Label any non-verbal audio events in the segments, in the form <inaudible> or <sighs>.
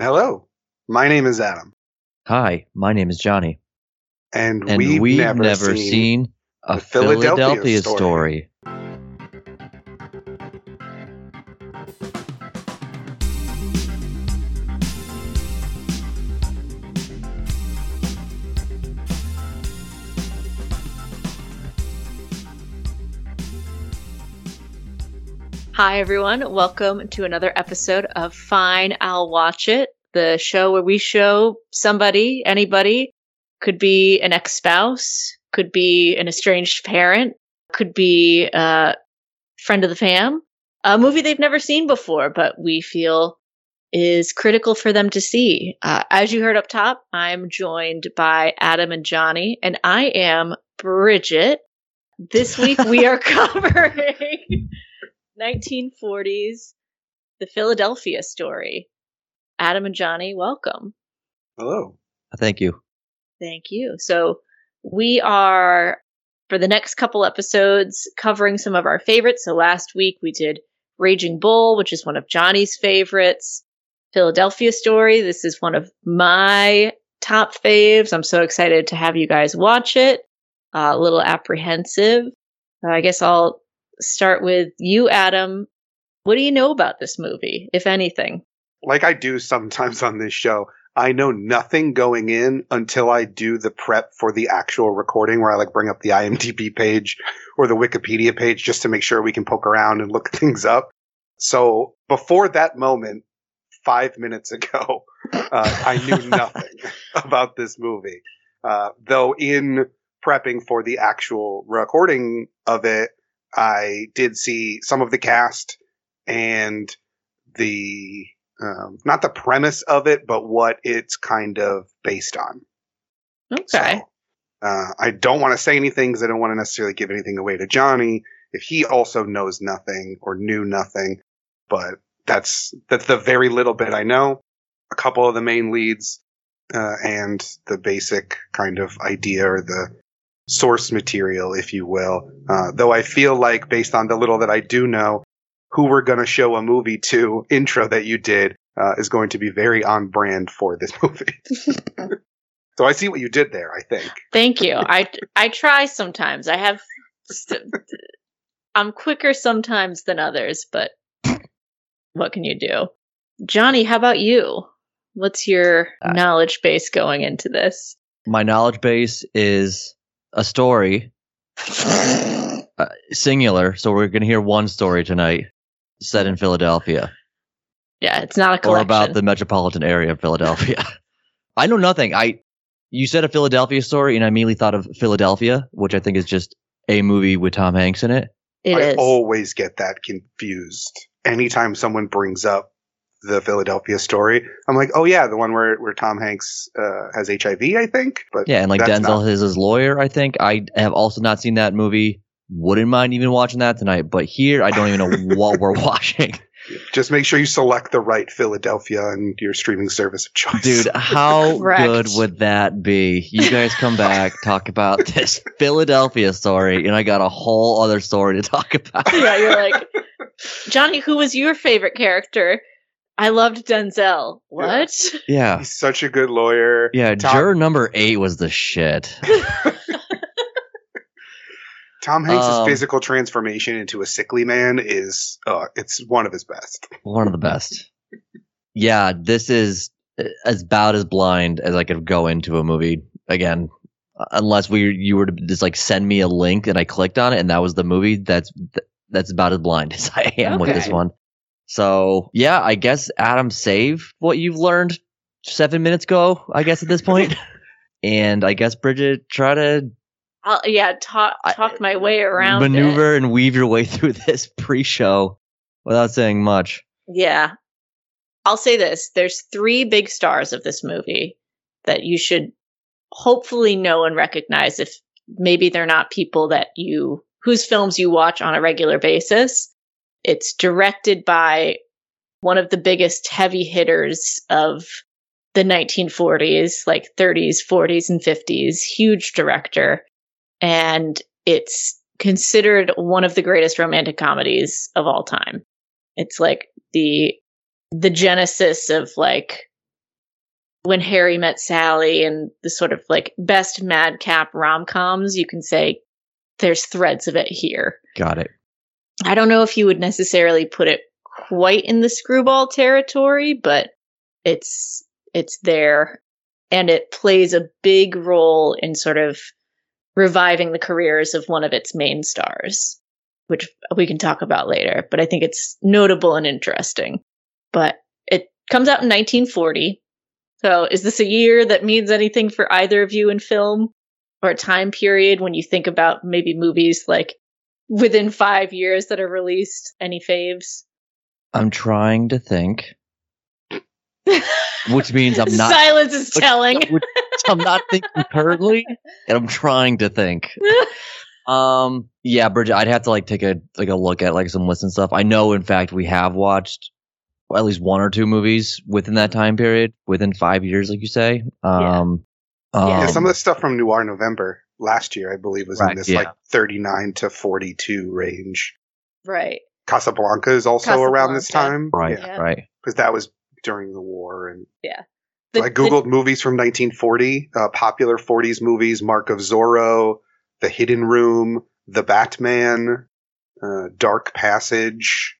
Hello, my name is Adam, Hi, my name is Johnny, and, and we've, we've, never, never, seen, seen, a Philadelphia Philadelphia, story. story. Hi, everyone. Welcome to another episode of Fine, I'll Watch It, the show where we show somebody, anybody, could be an ex spouse, could be an estranged parent, could be a friend of the fam, a movie they've never seen before, but we feel is critical for them to see. Uh, as you heard up top, I'm joined by Adam and Johnny, and I am Bridget. This week we are <laughs> covering 1940s, the Philadelphia story. Adam and Johnny, welcome. Hello. Thank you. Thank you. So, we are, for the next couple episodes, covering some of our favorites. So, last week we did Raging Bull, which is one of Johnny's favorites. Philadelphia Story. This is one of my top faves. I'm so excited to have you guys watch it. Uh, a little apprehensive. Uh, I guess I'll start with you, Adam. What do you know about this movie, if anything? Like I do sometimes on this show, I know nothing going in until I do the prep for the actual recording where I like bring up the IMDb page or the Wikipedia page just to make sure we can poke around and look <laughs> things up. So before that moment, five minutes ago, uh, I knew <laughs> nothing about this movie. Uh, though in prepping for the actual recording of it, I did see some of the cast and the um, not the premise of it, but what it's kind of based on. Okay. So, uh, I don't want to say anything because I don't want to necessarily give anything away to Johnny if he also knows nothing or knew nothing. But that's that's the very little bit I know. A couple of the main leads uh, and the basic kind of idea or the source material, if you will. Uh, though I feel like, based on the little that I do know, who we're going to show a movie to <laughs> intro that you did uh, is going to be very on brand for this <laughs> movie. <laughs> so I see what you did there. I think. Thank you. I I try sometimes. I have. St- I'm quicker sometimes than others, but what can you do? Johnny, how about you? What's your Uh, knowledge base going into this? My knowledge base is a story, uh, singular. So we're going to hear one story tonight set in Philadelphia Yeah, it's not a collection. or about the metropolitan area of Philadelphia. <laughs> I know nothing. I you said a Philadelphia story, and I immediately thought of Philadelphia, which I think is just a movie with Tom Hanks in it. It I is. always get that confused anytime someone brings up the Philadelphia story. I'm like, oh yeah, the one where where Tom Hanks uh, has HIV, I think. But Yeah, and like Denzel not- is his lawyer. I think I have also not seen that movie. Wouldn't mind even watching that tonight. But here, I don't even know <laughs> what we're watching. just make sure you select the right Philadelphia and your streaming service of choice. Dude, how <laughs> Correct. good would that be? You guys come back, talk about this Philadelphia story, and I got a whole other story to talk about. yeah, you're like, <laughs> Johnny, who was your favorite character? I loved Denzel. What? <laughs> Yeah. he's such a good lawyer. Yeah, Tom- juror number eight was the shit. <laughs> Tom Hanks' Um, physical transformation into a sickly man is uh, it's one of his best. One of the best. Yeah, this is as about as blind as I could go into a movie again. Unless we you were to just like send me a link and I clicked on it and that was the movie. That's that's about as blind <laughs> as I am with this one. So yeah, I guess Adam save what you've learned seven minutes ago. I guess at this point, <laughs> and I guess Bridget try to I'll, yeah, talk I- talk my way around. maneuver it. and weave your way <laughs> through this pre-show without saying much. Yeah. I'll say this there's three big stars of this movie that you should hopefully know and recognize if maybe they're not people that you whose films you watch on a regular basis. It's directed by one of the biggest heavy hitters of the 1940s, like 30s, 40s, and 50s, huge director. And it's considered one of the greatest romantic comedies of all time. It's like the the genesis of like when Harry met Sally and the sort of like best madcap rom coms, you can say there's threads of it here. Got it. I don't know if you would necessarily put it quite in the screwball territory, but it's it's there and it plays a big role in sort of reviving the careers of one of its main stars, which we can talk about later, but I think it's notable and interesting. But it comes out in 1940. So is this a year that means anything for either of you in film or a time period when you think about maybe movies like within five years that are released? Any faves? I'm trying to think, which means I'm <laughs> not. Silence is which- telling. which- I'm not thinking currently, and I'm trying to think. <laughs> Um, yeah, Bridget, I'd have to like take a like a look at like some lists and stuff. I know, in fact, we have watched at least one or two movies within that time period, within five years, like you say. Um, Yeah, Yeah, um, some of the stuff from Noir November last year, I believe, was in this yeah. like 39 to 42 range. right. Casablanca is also around this time. right, Yeah. right. Because that was during the war. And The- I Googled movies from 1940, uh, popular 40s movies, Mark of Zorro, The Hidden Room, The Batman, uh, Dark Passage,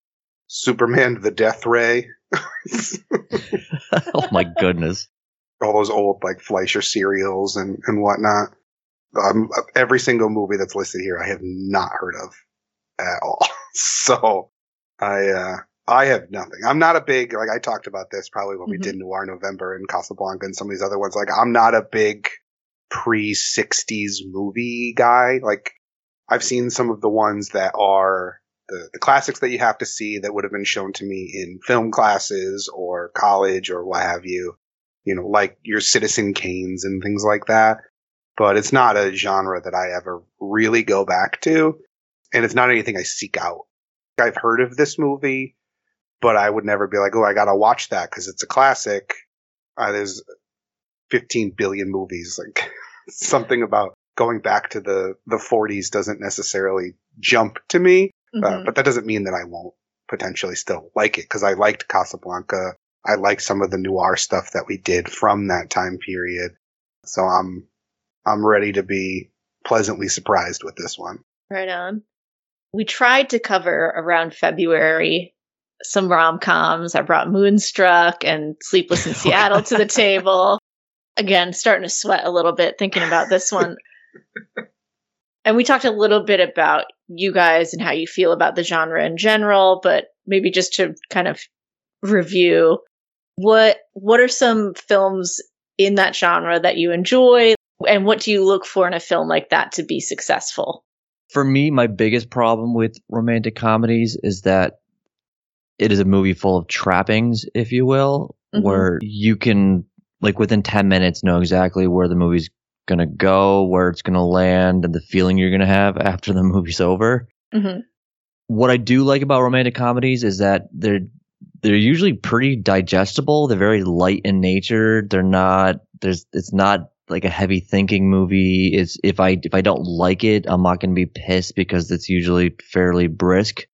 Superman, The Death Ray. <laughs> oh my goodness. all those old like Fleischer serials and and whatnot. Um, every single movie that's listed here, I have not heard of at all. <laughs> so I uh, I have nothing. I'm not a big like I talked about this probably when we Mhm. did Noir November and Casablanca and some of these other ones. Like I'm not a big pre 60s movie guy. Like I've seen some of the ones that are the, the classics that you have to see that would have been shown to me in film classes or college or what have you you know, like your Citizen Kanes and things like that. But it's not a genre that I ever really go back to. And it's not anything I seek out. I've heard of this movie, but I would never be like, oh, I gotta watch that because it's a classic. Uh, there's 15 billion movies. Like <laughs> something about going back to the, the 40s doesn't necessarily jump to me. Uh, Mhm. but that doesn't mean that I won't potentially still like it because I liked Casablanca. I like some of the noir stuff that we did from that time period. So I'm I'm ready to be pleasantly surprised with this one. Right on. We tried to cover around February some rom coms. I brought Moonstruck and Sleepless in <laughs> Seattle to the table. Again, starting to sweat a little bit thinking about this one. <laughs> and we talked a little bit about you guys and how you feel about the genre in general, but maybe just to kind of review what what are some films in that genre that you enjoy and what do you look for in a film like that to be successful? For me, my biggest problem with romantic comedies is that it is a movie full of trappings, if you will, Mhm. where you can, like, within 10 minutes know exactly where the movie's going to go, where it's going to land, and the feeling you're going to have after the <laughs> movie's over. Mm-hmm. what I do like about romantic comedies is that they're they're usually pretty digestible. They're very light in nature. They're not there's it's not like a heavy thinking movie. It's if I if I don't like it, I'm not gonna be pissed because it's usually fairly brisk.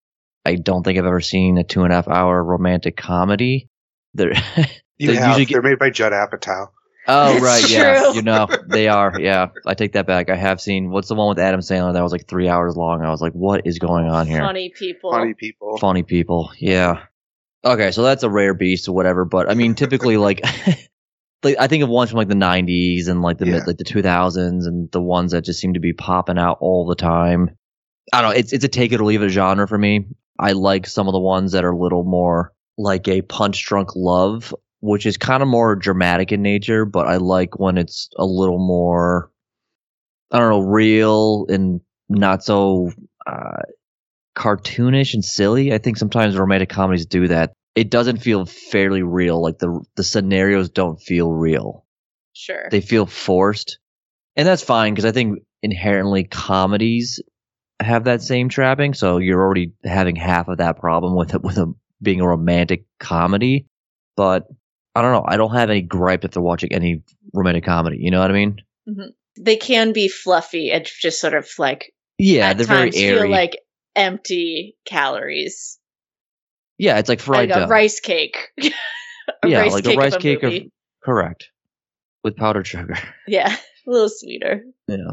I don't think I've ever seen a two and a half hour romantic comedy. They're <laughs> You They have usually get- they're made by Judd Apatow. Oh It's right, yeah. You know, they are. <laughs> Yeah. I take that back. I have seen what's the one with Adam Sandler that was like three hours long. I was like, what is going on here? Funny people. Funny people. funny people. Yeah. Okay, so that's a rare beast or whatever. But I mean, typically, like, <laughs> like I think of ones from like the '90s and like the Yeah. mid, like the 2000s and the ones that just seem to be popping out all the time. I don't know. It's it's a take it or leave it genre for me. I like some of the ones that are a little more like a punch drunk love, which is kind of more dramatic in nature. But I like when it's a little more, I don't know, real and not so uh, cartoonish and silly. I think sometimes romantic comedies do that. It doesn't feel fairly real. Like the the scenarios don't feel real. Sure. They feel forced, and that's fine because I think inherently comedies have that same trapping. So you're already having half of that problem with it with a being a romantic comedy. But I don't know. I don't have any gripe if they're watching any romantic comedy. You know what I mean? Mm-hmm. they can be fluffy and just sort of like Yeah, they're very airy. feel like empty calories. Yeah, it's like fried like a dough. rice cake. <laughs> a yeah, rice like cake a rice of a cake of correct. with powdered sugar. <laughs> Yeah, a little sweeter. Yeah.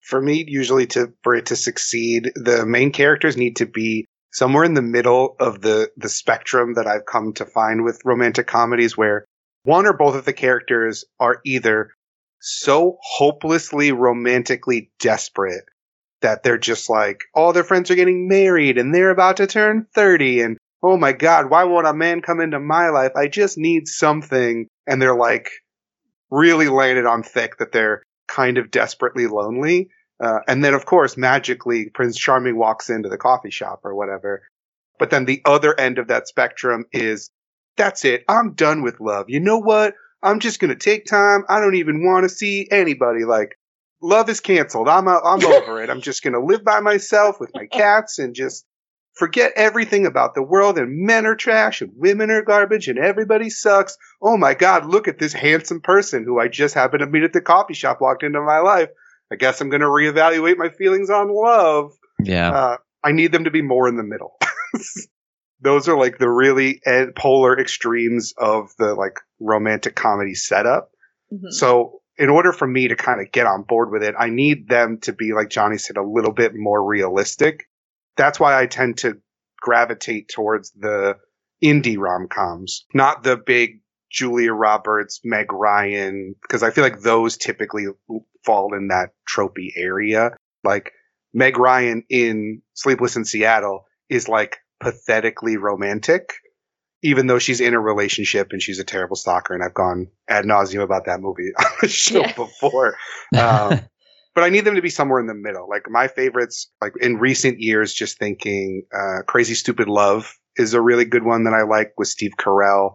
For me, usually to for it to succeed, the main characters need to be somewhere in the middle of the the spectrum that I've come to find with romantic comedies where one or both of the characters are either so hopelessly romantically desperate that they're just like all their friends are getting married and they're about to turn 30 and oh my god why won't a man come into my life? I just need something. And they're like really laying it on thick that they're kind of desperately lonely. Uh, and then of course magically prince charming walks into the coffee shop or whatever. But then the other end of that spectrum is that's it. I'm done with love. You know what? I'm just gonna take time. I don't even want to see anybody. Like love is canceled. I'm i I'm over it. I'm just gonna live by myself with my <laughs> cats and just forget everything about the world. And men are trash and women are garbage and everybody sucks. Oh my God! Look at this handsome person who I just happened to meet at the coffee shop walked into my life. I guess I'm gonna reevaluate my feelings on love. Yeah. Uh, I need them to be more in the middle. <laughs> Those are like the really ed- polar extremes of the like romantic comedy setup. Mhm. So in order for me to kind of get on board with it, I need them to be, like Johnny said, a little bit more realistic. That's why I tend to gravitate towards the indie rom coms, not the big Julia Roberts, Meg Ryan, because I feel like those typically fall in that tropey area. Like Meg Ryan in Sleepless in Seattle is like pathetically romantic even though she's in a relationship and she's a terrible stalker, and I've gone ad nauseum about that movie on the show Yeah. before. <laughs> Um, but I need them to be somewhere in the middle. Like my favorites, like in recent years, just thinking, uh, Crazy Stupid Love is a really good one that I like with Steve Carell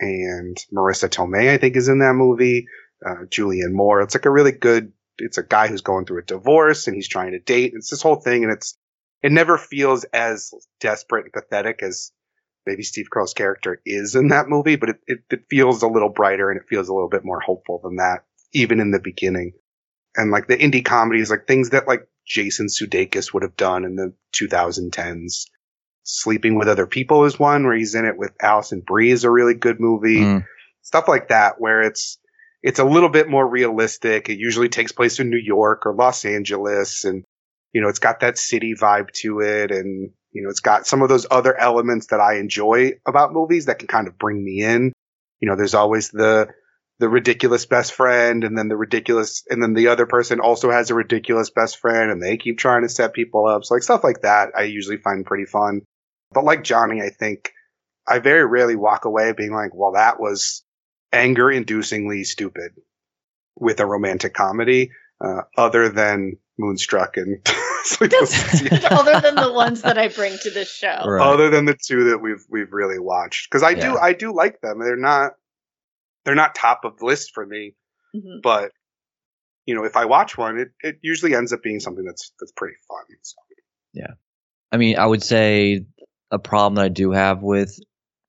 and Marisa Tomei, I think is in that movie. Uh, Julianne Moore. It's like a really good, it's a guy who's going through a divorce and he's trying to date. It's this whole thing and it's, it never feels as desperate and pathetic as maybe Steve Carell's character is in that movie, but it, it, it feels a little brighter and it feels a little bit more hopeful than that, even in the beginning. And like the indie comedies, like things that like Jason Sudeikis would have done in the 2010s. Sleeping with Other People is one where he's in it with Alison Brie is a really good movie. Mm. Stuff like that where it's it's a little bit more realistic. It usually takes place in New York or Los Angeles and you know, it's got that city vibe to it and you know, it's got some of those other elements that I enjoy about movies that can kind of bring me in. You know, there's always the the ridiculous best friend and then the ridiculous and then the other person also has a ridiculous best friend and they keep trying to set people up. So like stuff like that I usually find pretty fun. But like Johnny, I think I very rarely walk away being like, well, that was anger inducingly stupid with a romantic comedy, uh, other than Moonstruck and <laughs> Sleepless. <laughs> Other than the ones that I bring to this show. Right. other than the two that we've we've really watched because I do I do like them. They're not they're not top of the list for me, Mhm. but you know if I watch one, it, it usually ends up being something that's that's pretty fun. So. Yeah, I mean, I would say a problem that I do have with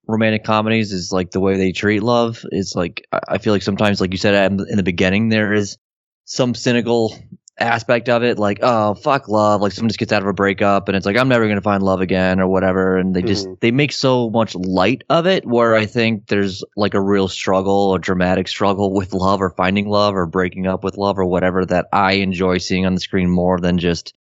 romantic comedies is like the way they treat love. It's like I I feel like sometimes, like you said in the beginning, there is some cynical aspect of it, like oh fuck love, like someone just gets out of a breakup and it's like I'm never gonna find love again or whatever, and they just Mhm. they make so much light of it. Where I think there's like a real struggle, a dramatic struggle with love or finding love or breaking up with love or whatever that I enjoy seeing on the screen more than just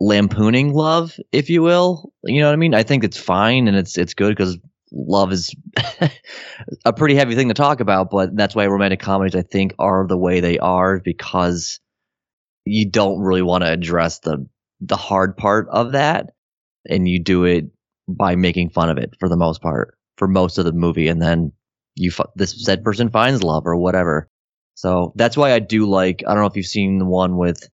lampooning love, if you will. You know what I mean? I think it's fine and it's it's good because love is <laughs> a pretty heavy thing to talk about, but that's why romantic comedies I think are the way they are because you don't really want to address the the hard part of that and you do it by making fun of it for the most part for most of the movie and then you this said person finds love or whatever. So that's why I do like I don't know if you've seen the one with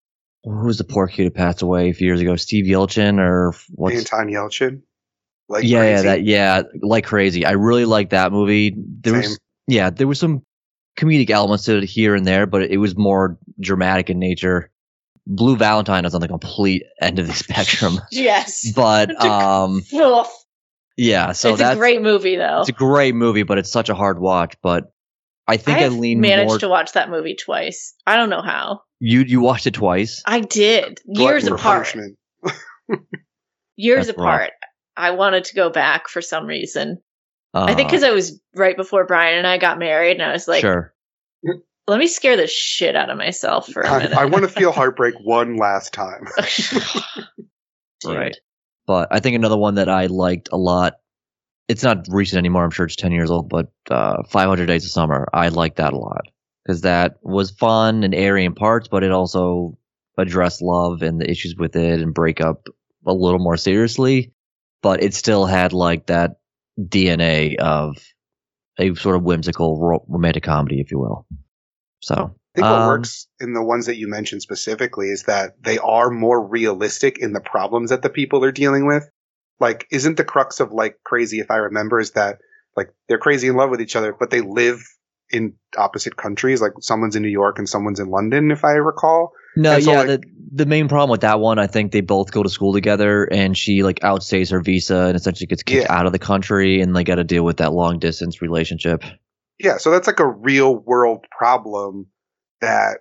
who was the poor kid who passed away a few years ago? Steve Yelchin or what's Anton Yelchin, like yeah, yeah, crazy. that yeah, like crazy. I really like that movie. There Same. was yeah, there was some comedic elements to it here and there, but it was more dramatic in nature. Blue Valentine is on the complete end of the spectrum, <laughs> Yes. but <laughs> um, yeah. So it's that's a great movie, though. it's a great movie, but it's such a hard watch. But I think I, I've lean managed more. to watch that movie twice. I don't know how. you you watched it twice. I did years Glutton apart. <laughs> Years That's rough. apart. I wanted to go back for some reason. I think Uh, because I was right before Brian and I got married, and I was like, sure. Let me scare the shit out of myself for a I, minute. I want to feel <laughs> heartbreak one last time. <laughs> Right. But I think another one that I liked a lot. It's not recent anymore. I'm sure it's 10 years old, but uh, 500 Days of Summer. I liked that a lot because that was fun and airy in parts, but it also addressed love and the issues with it and breakup a little more seriously. But it still had like that DNA of a sort of whimsical ro- romantic comedy, if you will. So I think what Um, works in the ones that you mentioned specifically is that they are more realistic in the problems that the people are dealing with. Like, isn't the crux of like crazy, if I remember, is that like they're crazy in love with each other, but they live in opposite countries. Like someone's in New York and someone's in London, if I recall. No, so, yeah, like- the the main problem with that one, I think they both go to school together, and she like outstays her visa and essentially gets kicked Yeah. out of the country, and they got to deal with that long distance relationship. Yeah, so that's like a real world problem that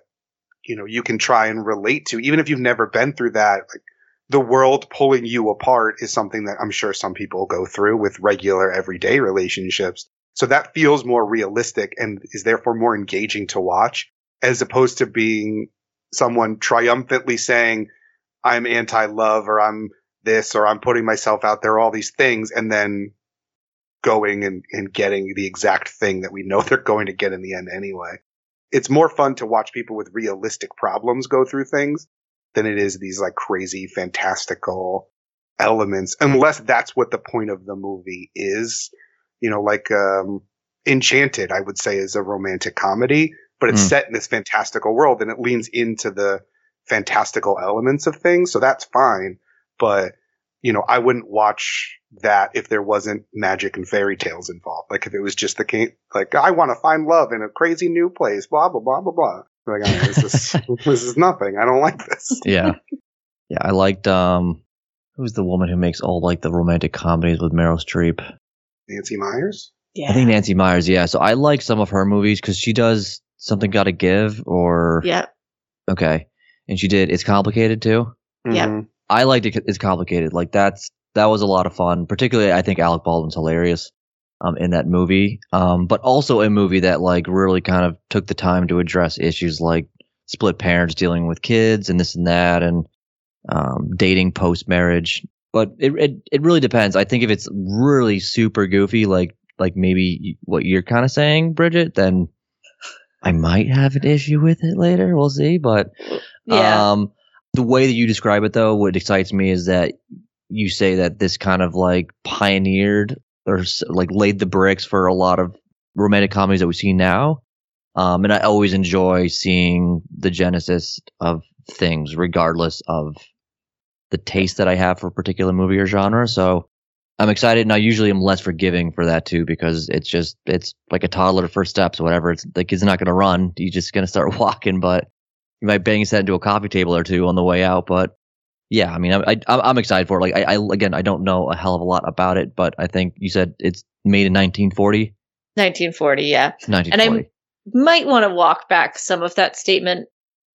you know you can try and relate to, even if you've never been through that. Like the world pulling you apart is something that I'm sure some people go through with regular everyday relationships. So that feels more realistic and is therefore more engaging to watch, as opposed to being someone triumphantly saying, "I'm anti-love" or "I'm this" or "I'm putting myself out there," all these things, and then going and, and getting the exact thing that we know <laughs> they're going to get in the end anyway. It's more fun to watch people with realistic problems go through things than it is these like crazy fantastical elements, unless that's what the point of the movie is. You know, like um, Enchanted, I would say is a romantic comedy, but it's Mm. set in this fantastical world and it leans into the fantastical elements of things. So that's fine. But, you know, I wouldn't watch that if there wasn't magic and fairy tales involved. Like if it was just the king, like I want to find love in a crazy new place, blah, blah, blah, blah, blah. Like, oh, this is, <laughs> this is nothing. I don't like this. Yeah, yeah, I liked um, who's the woman who makes all like the romantic comedies with Meryl Streep? Nancy Meyers? yeah. I think Nancy Meyers. Yeah, so I like some of her movies because she does something got to give or yeah. okay, and she did. It's complicated too. Yep. Mhm. I liked it. It's complicated. Like that's that was a lot of fun. Particularly, I think Alec Baldwin's hilarious um, in that movie. Um, but also a movie that like really kind of took the time to address issues like split parents dealing with kids and this and that, and um, dating post marriage. But it, it it really depends. I think if it's really super goofy, like like maybe what you're kind of saying, Bridget, then I might have an issue with it later. We'll see. But Yeah. um, the way that you describe it, though, what excites me is that you say that this kind of like pioneered or like laid the bricks for a lot of romantic comedies that we see now. Um, and I always enjoy seeing the genesis of things, regardless of the taste that I have for a particular movie or genre. So I'm excited, and I usually am less forgiving for that too, because it's just it's like a toddler first steps, whatever. It's the kid's not going to run; he's just going to start <laughs> walking, but you might bang his head into a coffee table or two on the way out. But yeah, I mean, I, I, I'm excited for it. Like, I, I again, I don't know a hell of a lot about it, but I think you said it's made in 1940, 1940, yeah. 1940. Might want to walk back some of that statement.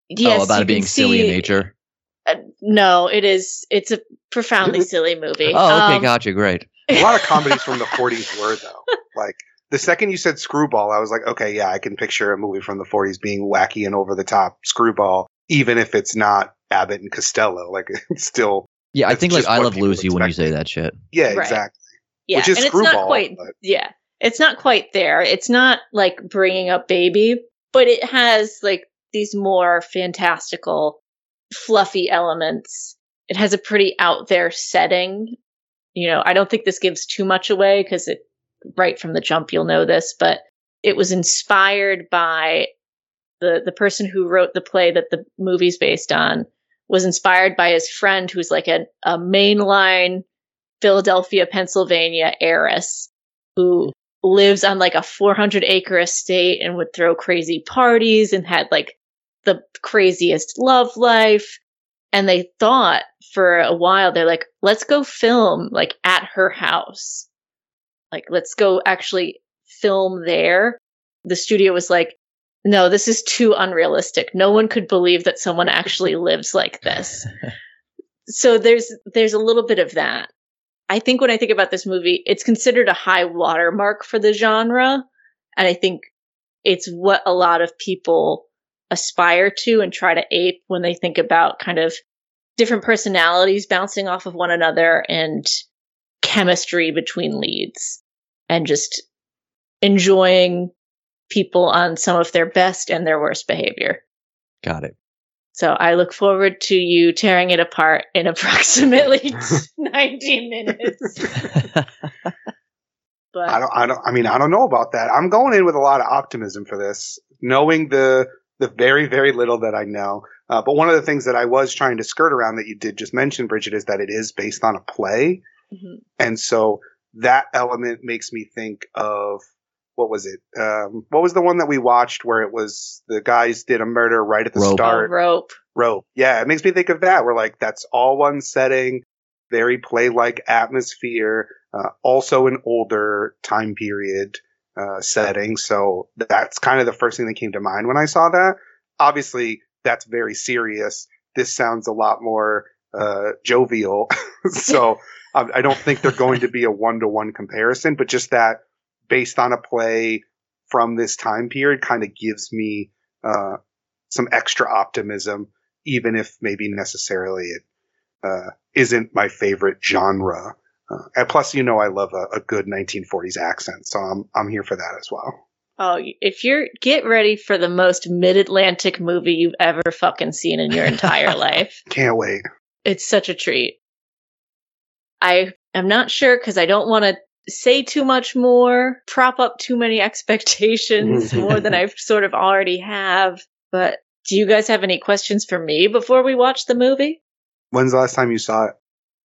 Yes, oh, about it being can silly in nature. Uh, no, it is. It's a profoundly silly movie. Oh, okay, Um, gotcha, great. <laughs> A lot of comedies from the 40s were though. Like the second you said screwball, I was like, okay, yeah, I can picture a movie from the 40s being wacky and over the top screwball, even if it's not Abbott and Costello. Like <laughs> it's still, Yeah, I think like I Love people Lucy when you say that shit. yeah, Right. exactly. yeah, which is and it's not quite. but- Yeah, it's not quite there. It's not like bringing up baby, but it has like these more fantastical, fluffy elements. It has a pretty out there setting. You know, I don't think this gives too much away because it right from the jump you'll know this, but it was inspired by the the person who wrote the play that the movie's based on was inspired by his friend who's like a, a mainline Philadelphia, Pennsylvania heiress who lives on like a 400 acre estate and would throw crazy parties and had like the craziest love life. And they thought for a while, they're like, let's go film like at her house. Like, let's go actually film there. The studio was like, no, this is too unrealistic. No one could believe that someone actually lives like this. <laughs> So there's there's a little bit of that. I think when I think about this movie, it's considered a high watermark for the genre, and I think it's what a lot of people aspire to and try to ape when they think about kind of different personalities bouncing off of one another and chemistry between leads and just enjoying people on some of their best and their worst behavior. Got it. So I look forward to you tearing it apart in <laughs> approximately <laughs> 90 minutes. <laughs> but I don't, I don't, I mean, I don't know about that. I'm going in with a lot of optimism for this, knowing the, the very, very little that I know. Uh, but one of the things that I was trying to skirt around that you did just mention, Bridget, is that it is based on a play. Mhm. And so that element makes me think of what was it? Um, what was the one that we watched where it was the guys did a murder right at the Rope. Oh, start? rope. Rope. Yeah, it makes me think of that. We're like, that's all one setting, very play like atmosphere, uh, also an older time period uh, setting. So that's kind of the first thing that came to mind when I saw that. Obviously, that's very serious. This sounds a lot more uh, jovial. <laughs> so <laughs> um, I don't think they're going to be a one to one comparison, but just that based on a play from this time period kind of gives me uh, some extra optimism, even if maybe necessarily it uh, isn't my favorite genre. Uh, and plus, you know, I love a, a good 1940s accent, so I'm I'm here for that as well. Oh, if you're get ready for the most mid-Atlantic movie you've ever fucking seen in your entire <laughs> life. Can't wait. It's such a treat. I am not sure because I don't want to say too much more, prop up too many <laughs> expectations mm-hmm. more than I sort of already have. But do you guys have any questions for me before we watch the movie? When's the last time you saw it?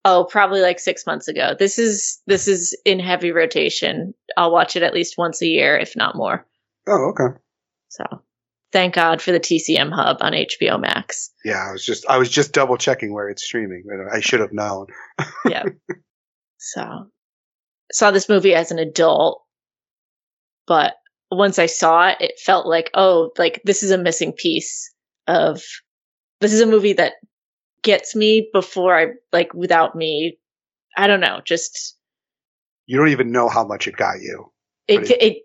Oh, probably like six months ago. This is this is in heavy rotation. I'll watch it at least once a year, if not more. Oh, okay. So thank God for the TCM hub on HBO Max. Yeah, I was just I was just double checking where it's streaming. I should have known. yeah. <laughs> So saw this movie as an adult, but once I saw it, it felt like, oh, like this is a missing piece of this is a movie that gets me before I like without me. I don't know, just You don't even know how much it got you. it Pretty- it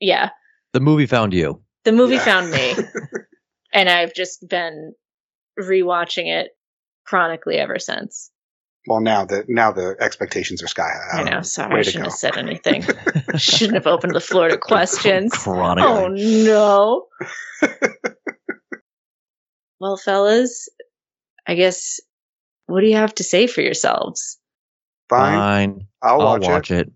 yeah. The movie found you. The movie Yeah. found me, <laughs> and I've just been rewatching it chronically ever since. Well, now the now the expectations are sky high. I know. don't Sorry, Way I shouldn't have said <laughs> anything. Shouldn't have opened the floor to questions. Chronically. Oh no. <laughs> well, fellas, I guess what do you have to say for yourselves? Fine, Fine. I'll, I'll watch, watch it. it.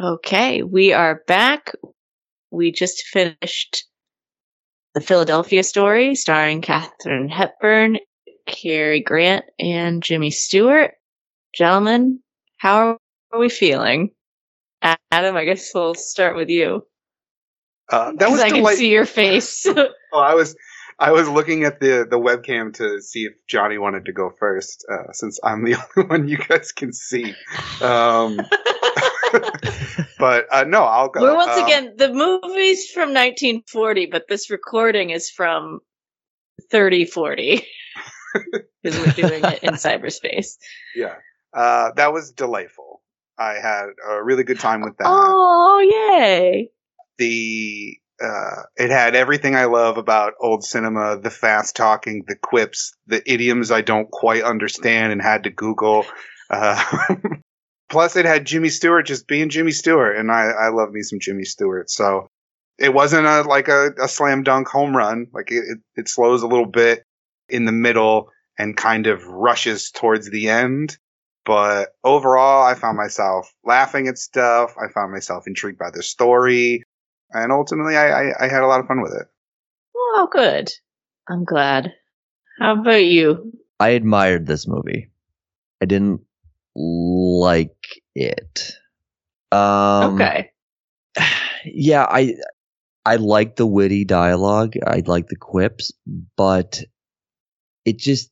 Okay, we are back. We just finished the Philadelphia story starring Katharine Hepburn, Cary Grant, and Jimmy Stewart. Gentlemen, how are we feeling? Adam, I guess we'll start with you. Uh, that was I can see your face. <laughs> Oh, I was I was looking at the the webcam to see if Johnny wanted to go first, uh, since I'm the <laughs> only one you guys can see. Um, <laughs> but uh, no, I'll go. Well, once Um, again, the movie's from 1940, but this recording is from 3040 because <laughs> we're doing it in cyberspace. yeah, uh, that was delightful. I had a really good time with that. Oh, yay. The uh, it had everything I love about old cinema: the fast talking, the quips, the idioms I don't quite understand and had to Google. Uh, <laughs> plus, it had Jimmy Stewart just being Jimmy Stewart, and I, I love me some Jimmy Stewart. So it wasn't a like a, a slam dunk home run. Like it, it, it slows a little bit in the middle and kind of rushes towards the end. But overall, I found myself laughing at stuff. I found myself intrigued by the story. And ultimately, I, I, I had a lot of fun with it. Oh, good. I'm glad. How about you? I admired this movie. I didn't like it. Um, okay. <sighs> Yeah, I I like the witty dialogue. I like the quips, but it just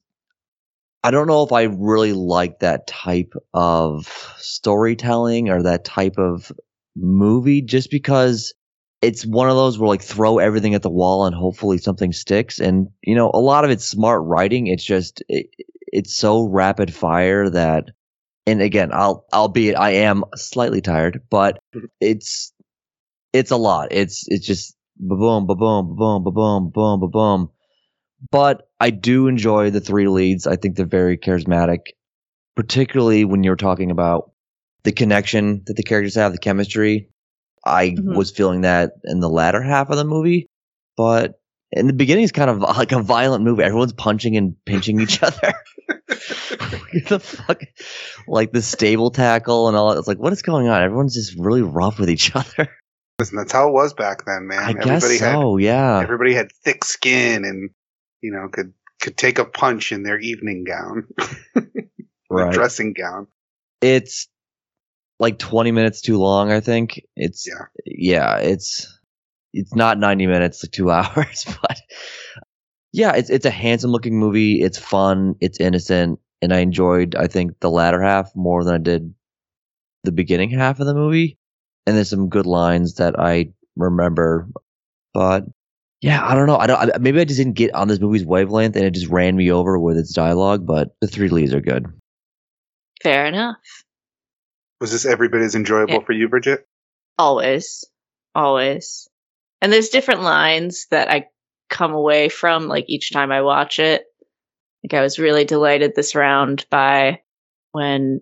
I don't know if I really like that type of storytelling or that type of movie just because it's one of those where like throw everything at the wall and hopefully something sticks and you know a lot of it's smart writing it's just it, it's so rapid fire that and again, I'll albeit I am slightly tired, but it's it's a lot. It's it's just boom, boom, boom, boom, boom, boom, boom. But I do enjoy the three leads. I think they're very charismatic, particularly when you're talking about the connection that the characters have, the chemistry. I mm-hmm. was feeling that in the latter half of the movie, but in the beginning, it's kind of like a violent movie. Everyone's punching and pinching each <laughs> other. <laughs> the fuck? Like the stable tackle and all that. It's like, what is going on? Everyone's just really rough with each <laughs> other. Listen, that's how it was back then, man. I guess everybody had so, yeah. everybody had thick skin and you know could could take a punch in their evening gown, <laughs> Right. dressing gown. it's like 20 minutes too long i think it's Yeah. yeah it's it's not 90 minutes like two hours but yeah it's it's a handsome looking movie it's fun it's innocent and i enjoyed i think the latter half more than i did the beginning half of the movie and there's some good lines that i remember but yeah i don't know i don't I, maybe i just didn't get on this movie's wavelength and it just ran me over with its dialogue but the three leads are good Fair enough. Was this every bit as enjoyable Yeah. for you, Bridget? Always. Always. And there's different lines that I come away from like each time I watch it. Like I was really delighted this round by when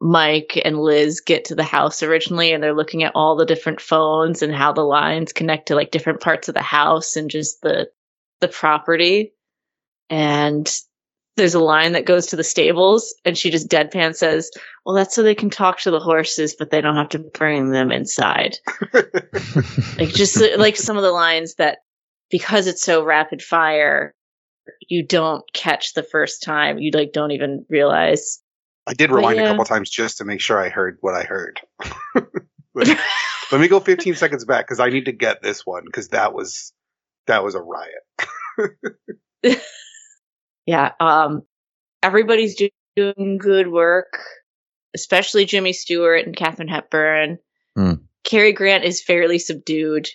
Mike and Liz get to the house originally and they're looking at all the different phones and how the lines connect to like different parts of the house and just the the property. And there's a line that goes to the stables and she just deadpan says, Well, that's so they can talk to the horses, but they don't have to bring them inside. <laughs> like just like some of the lines that because it's so rapid fire, you don't catch the first time. You like don't even realize. I did But rewind a couple times just to make sure I heard what I heard. <laughs> Like, let me go 15 <laughs> seconds back because I need to get this one because that was that was a riot. <laughs> Yeah, um everybody's do- doing good work, especially Jimmy Stewart and Katharine Hepburn. Hmm. Cary Grant is fairly subdued,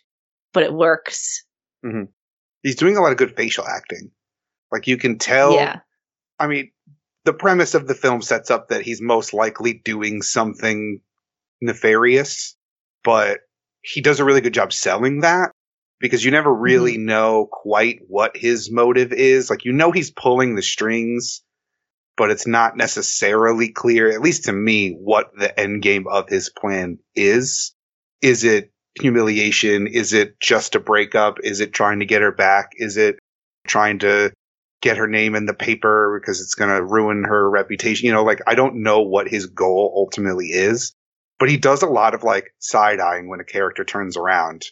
but it works. Mm-hmm. He's doing a lot of good facial acting. Like you can tell. yeah. I mean, the premise of the film sets up that he's most likely doing something nefarious, but he does a really good job selling that because you never really mm-hmm. know quite what his motive is. Like, you know, he's pulling the strings, but it's not necessarily clear, at least to me, what the end game of his plan is. Is it humiliation? Is it just a breakup? Is it trying to get her back? Is it trying to get her name in the paper because it's going to ruin her reputation. You know, like I don't know what his goal ultimately is, but he does a lot of like side eyeing when a character turns around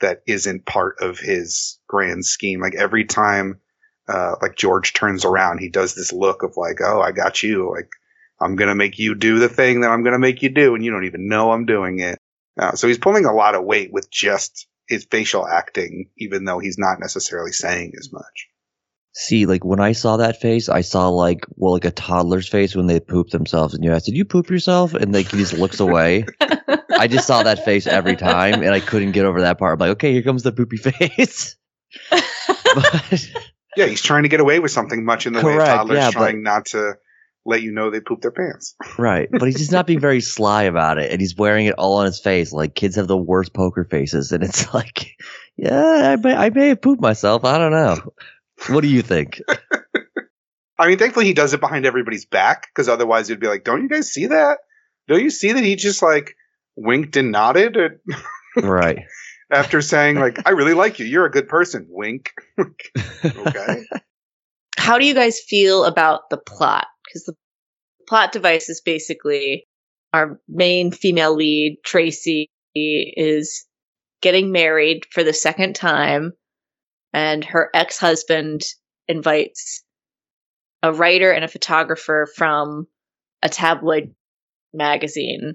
that isn't part of his grand scheme. Like every time, uh, like George turns around, he does this look of like, Oh, I got you. Like I'm going to make you do the thing that I'm going to make you do. And you don't even know I'm doing it. Uh, so he's pulling a lot of weight with just his facial acting, even though he's not necessarily saying as much. See, like when I saw that face, I saw like well, like a toddler's face when they poop themselves, and you ask, "Did you poop yourself?" And like he just looks away. <laughs> I just saw that face every time, and I couldn't get over that part. I'm like, okay, here comes the poopy <laughs> face. <laughs> but Yeah, he's trying to get away with something much in the way Correct, a toddler's yeah, but- trying not to let you know they pooped their pants. <laughs> Right. But he's just not being very sly about it. And he's wearing it all on his face. Like kids have the worst poker faces. And it's <laughs> like, yeah, I may, I may have pooped myself. I don't know. What do you think? <laughs> I mean, thankfully he does it behind everybody's back because otherwise it'd be like, don't you guys see that? Don't you see that he just like winked and nodded at, Right. after saying like, I really like you. You're a good person. Wink. okay. How do you guys feel about the plot? Because the plot device is basically our main female lead, Tracy, is getting married for the second time, and her ex husband invites a writer and a photographer from a tabloid magazine,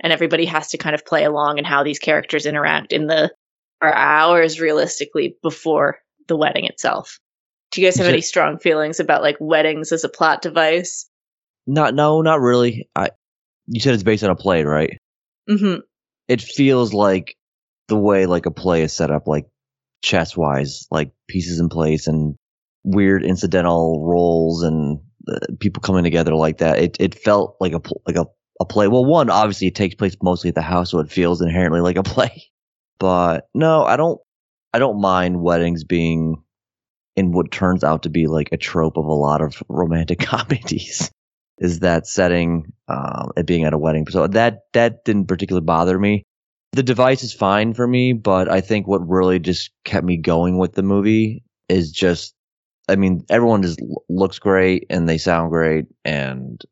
and everybody has to kind of play along and how these characters interact in the hours realistically before the wedding itself. Do you guys have any strong feelings about like weddings as a plot device? Not, no, not really. I, you said it's based on a play, right? hmm It feels like the way like a play is set up, like chess wise, like pieces in place and weird incidental roles and uh, people coming together like that. It, it felt like a, like a, a play. Well, one, obviously it takes place mostly at the house, so it feels inherently like a <laughs> play. But no, I don't, I don't mind weddings being in what turns out to be like a trope of a lot of romantic <laughs> comedies is that setting um, it being at a wedding. So that that didn't particularly bother me. The device is fine for me but i think what really just kept me going with the movie is just i mean everyone just looks great and they sound great and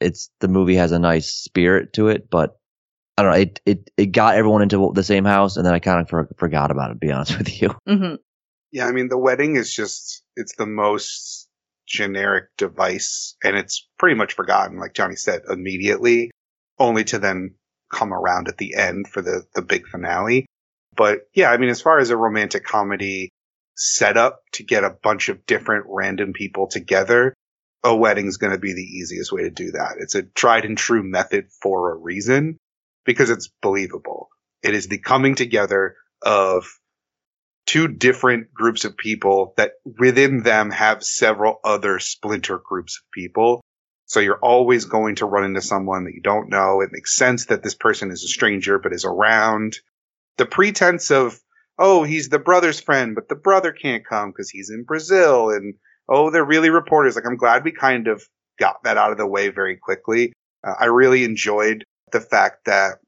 it's the movie has a nice spirit to it but i don't know it it, it got everyone into the same house and then i kind of for, forgot about it to be honest <laughs> with you. Hmm Yeah, I mean, the wedding is just, it's the most generic device, and it's pretty much forgotten, like Johnny said, immediately, only to then come around at the end for the, the big finale. But yeah, I mean, as far as a romantic comedy setup to get a bunch of different random people together, a wedding's going to be the easiest way to do that. It's a tried and true method for a reason because it's believable. It is the coming together of two different groups of people that within them have several other splinter groups of people. So you're always going to run into someone that you don't know. It makes sense that this person is a stranger but is around. The pretense of, oh, he's the brother's friend, but the brother can't come because he's in Brazil. And, oh, they're really reporters. Like, I'm glad we kind of got that out of the way very quickly. Uh, I really enjoyed the fact that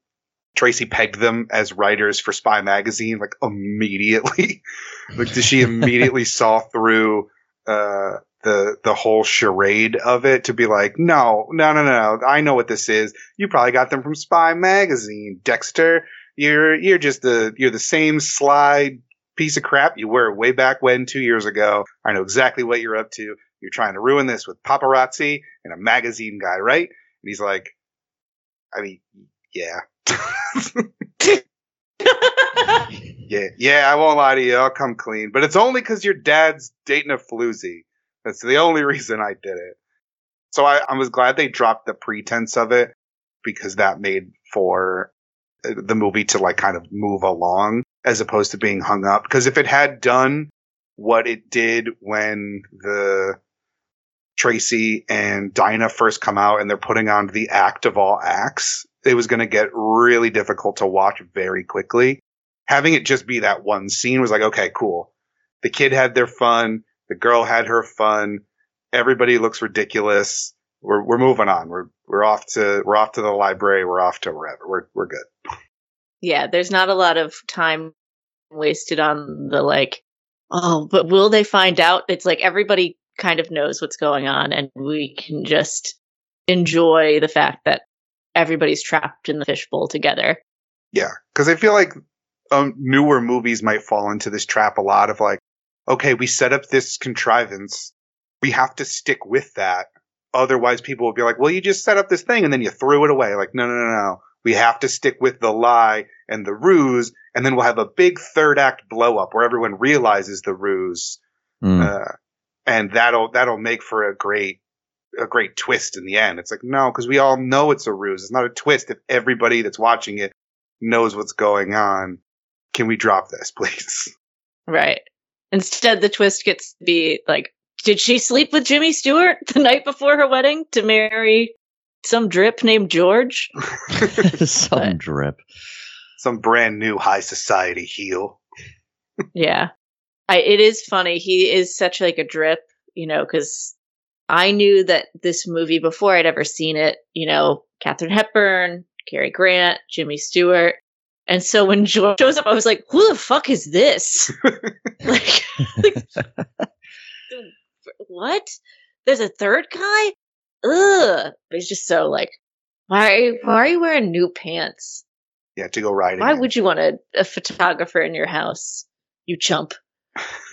Tracy pegged them as writers for Spy Magazine, like immediately. <laughs> like she immediately <laughs> saw through uh, the the whole charade of it to be like, no, no, no, no, I know what this is. You probably got them from Spy Magazine, Dexter. You're you're just the you're the same sly piece of crap you were way back when two years ago. I know exactly what you're up to. You're trying to ruin this with paparazzi and a magazine guy, right? And he's like, I mean, yeah. <laughs> Yeah, yeah, I won't lie to you. I'll come clean. But it's only because your dad's dating a floozy. That's the only <laughs> reason I did it. So I, I was glad they dropped the pretense of it because that made for uh, the movie to like kind of move along as opposed to being hung up. Because if it had done what it did when the Tracy and Dinah first come out and they're putting on the act of all acts, it was going to get really difficult to watch very quickly having it just be that one scene was like, okay, cool. The kid had their fun. The girl had her fun. Everybody looks ridiculous. We're we're moving on. We're we're off to we're off to the library. We're off to wherever. We're we're good. yeah, there's not a lot of time wasted on the like, oh, but will they find out? It's like everybody kind of knows what's going on, and we can just enjoy the fact that everybody's trapped in the fishbowl together. Yeah, because I feel like um, newer movies might fall into this trap a lot of like, okay, we set up this contrivance, we have to stick with that. Otherwise, people will be like, well, you just set up this thing and then you threw it away. Like, no, no, no, no. We have to stick with the lie and the ruse, and then we'll have a big third act blow up where everyone realizes the ruse, Mm. uh, and that'll that'll make for a great a great twist in the end. It's like no, because we all know it's a ruse. It's not a twist if everybody that's watching it knows what's going on. Can we drop this, <laughs> please? Right. Instead, the twist gets to be like did she sleep with Jimmy Stewart <laughs> the night before her wedding to marry some drip named George? <laughs> Some But- drip. Some brand new high society heel. Yeah. I it is funny. He is such like a drip, you know, cuz I knew that this movie before I'd ever seen it, you know, Katharine Hepburn, Cary Grant, Jimmy Stewart. And so when George shows up, I was like, who the fuck is this? <laughs> like, like, what? There's a third guy? Ugh. But he's just so like, why, why are you wearing new pants? Yeah, to go riding. Why would you want a, a photographer in your house? You chump. <laughs>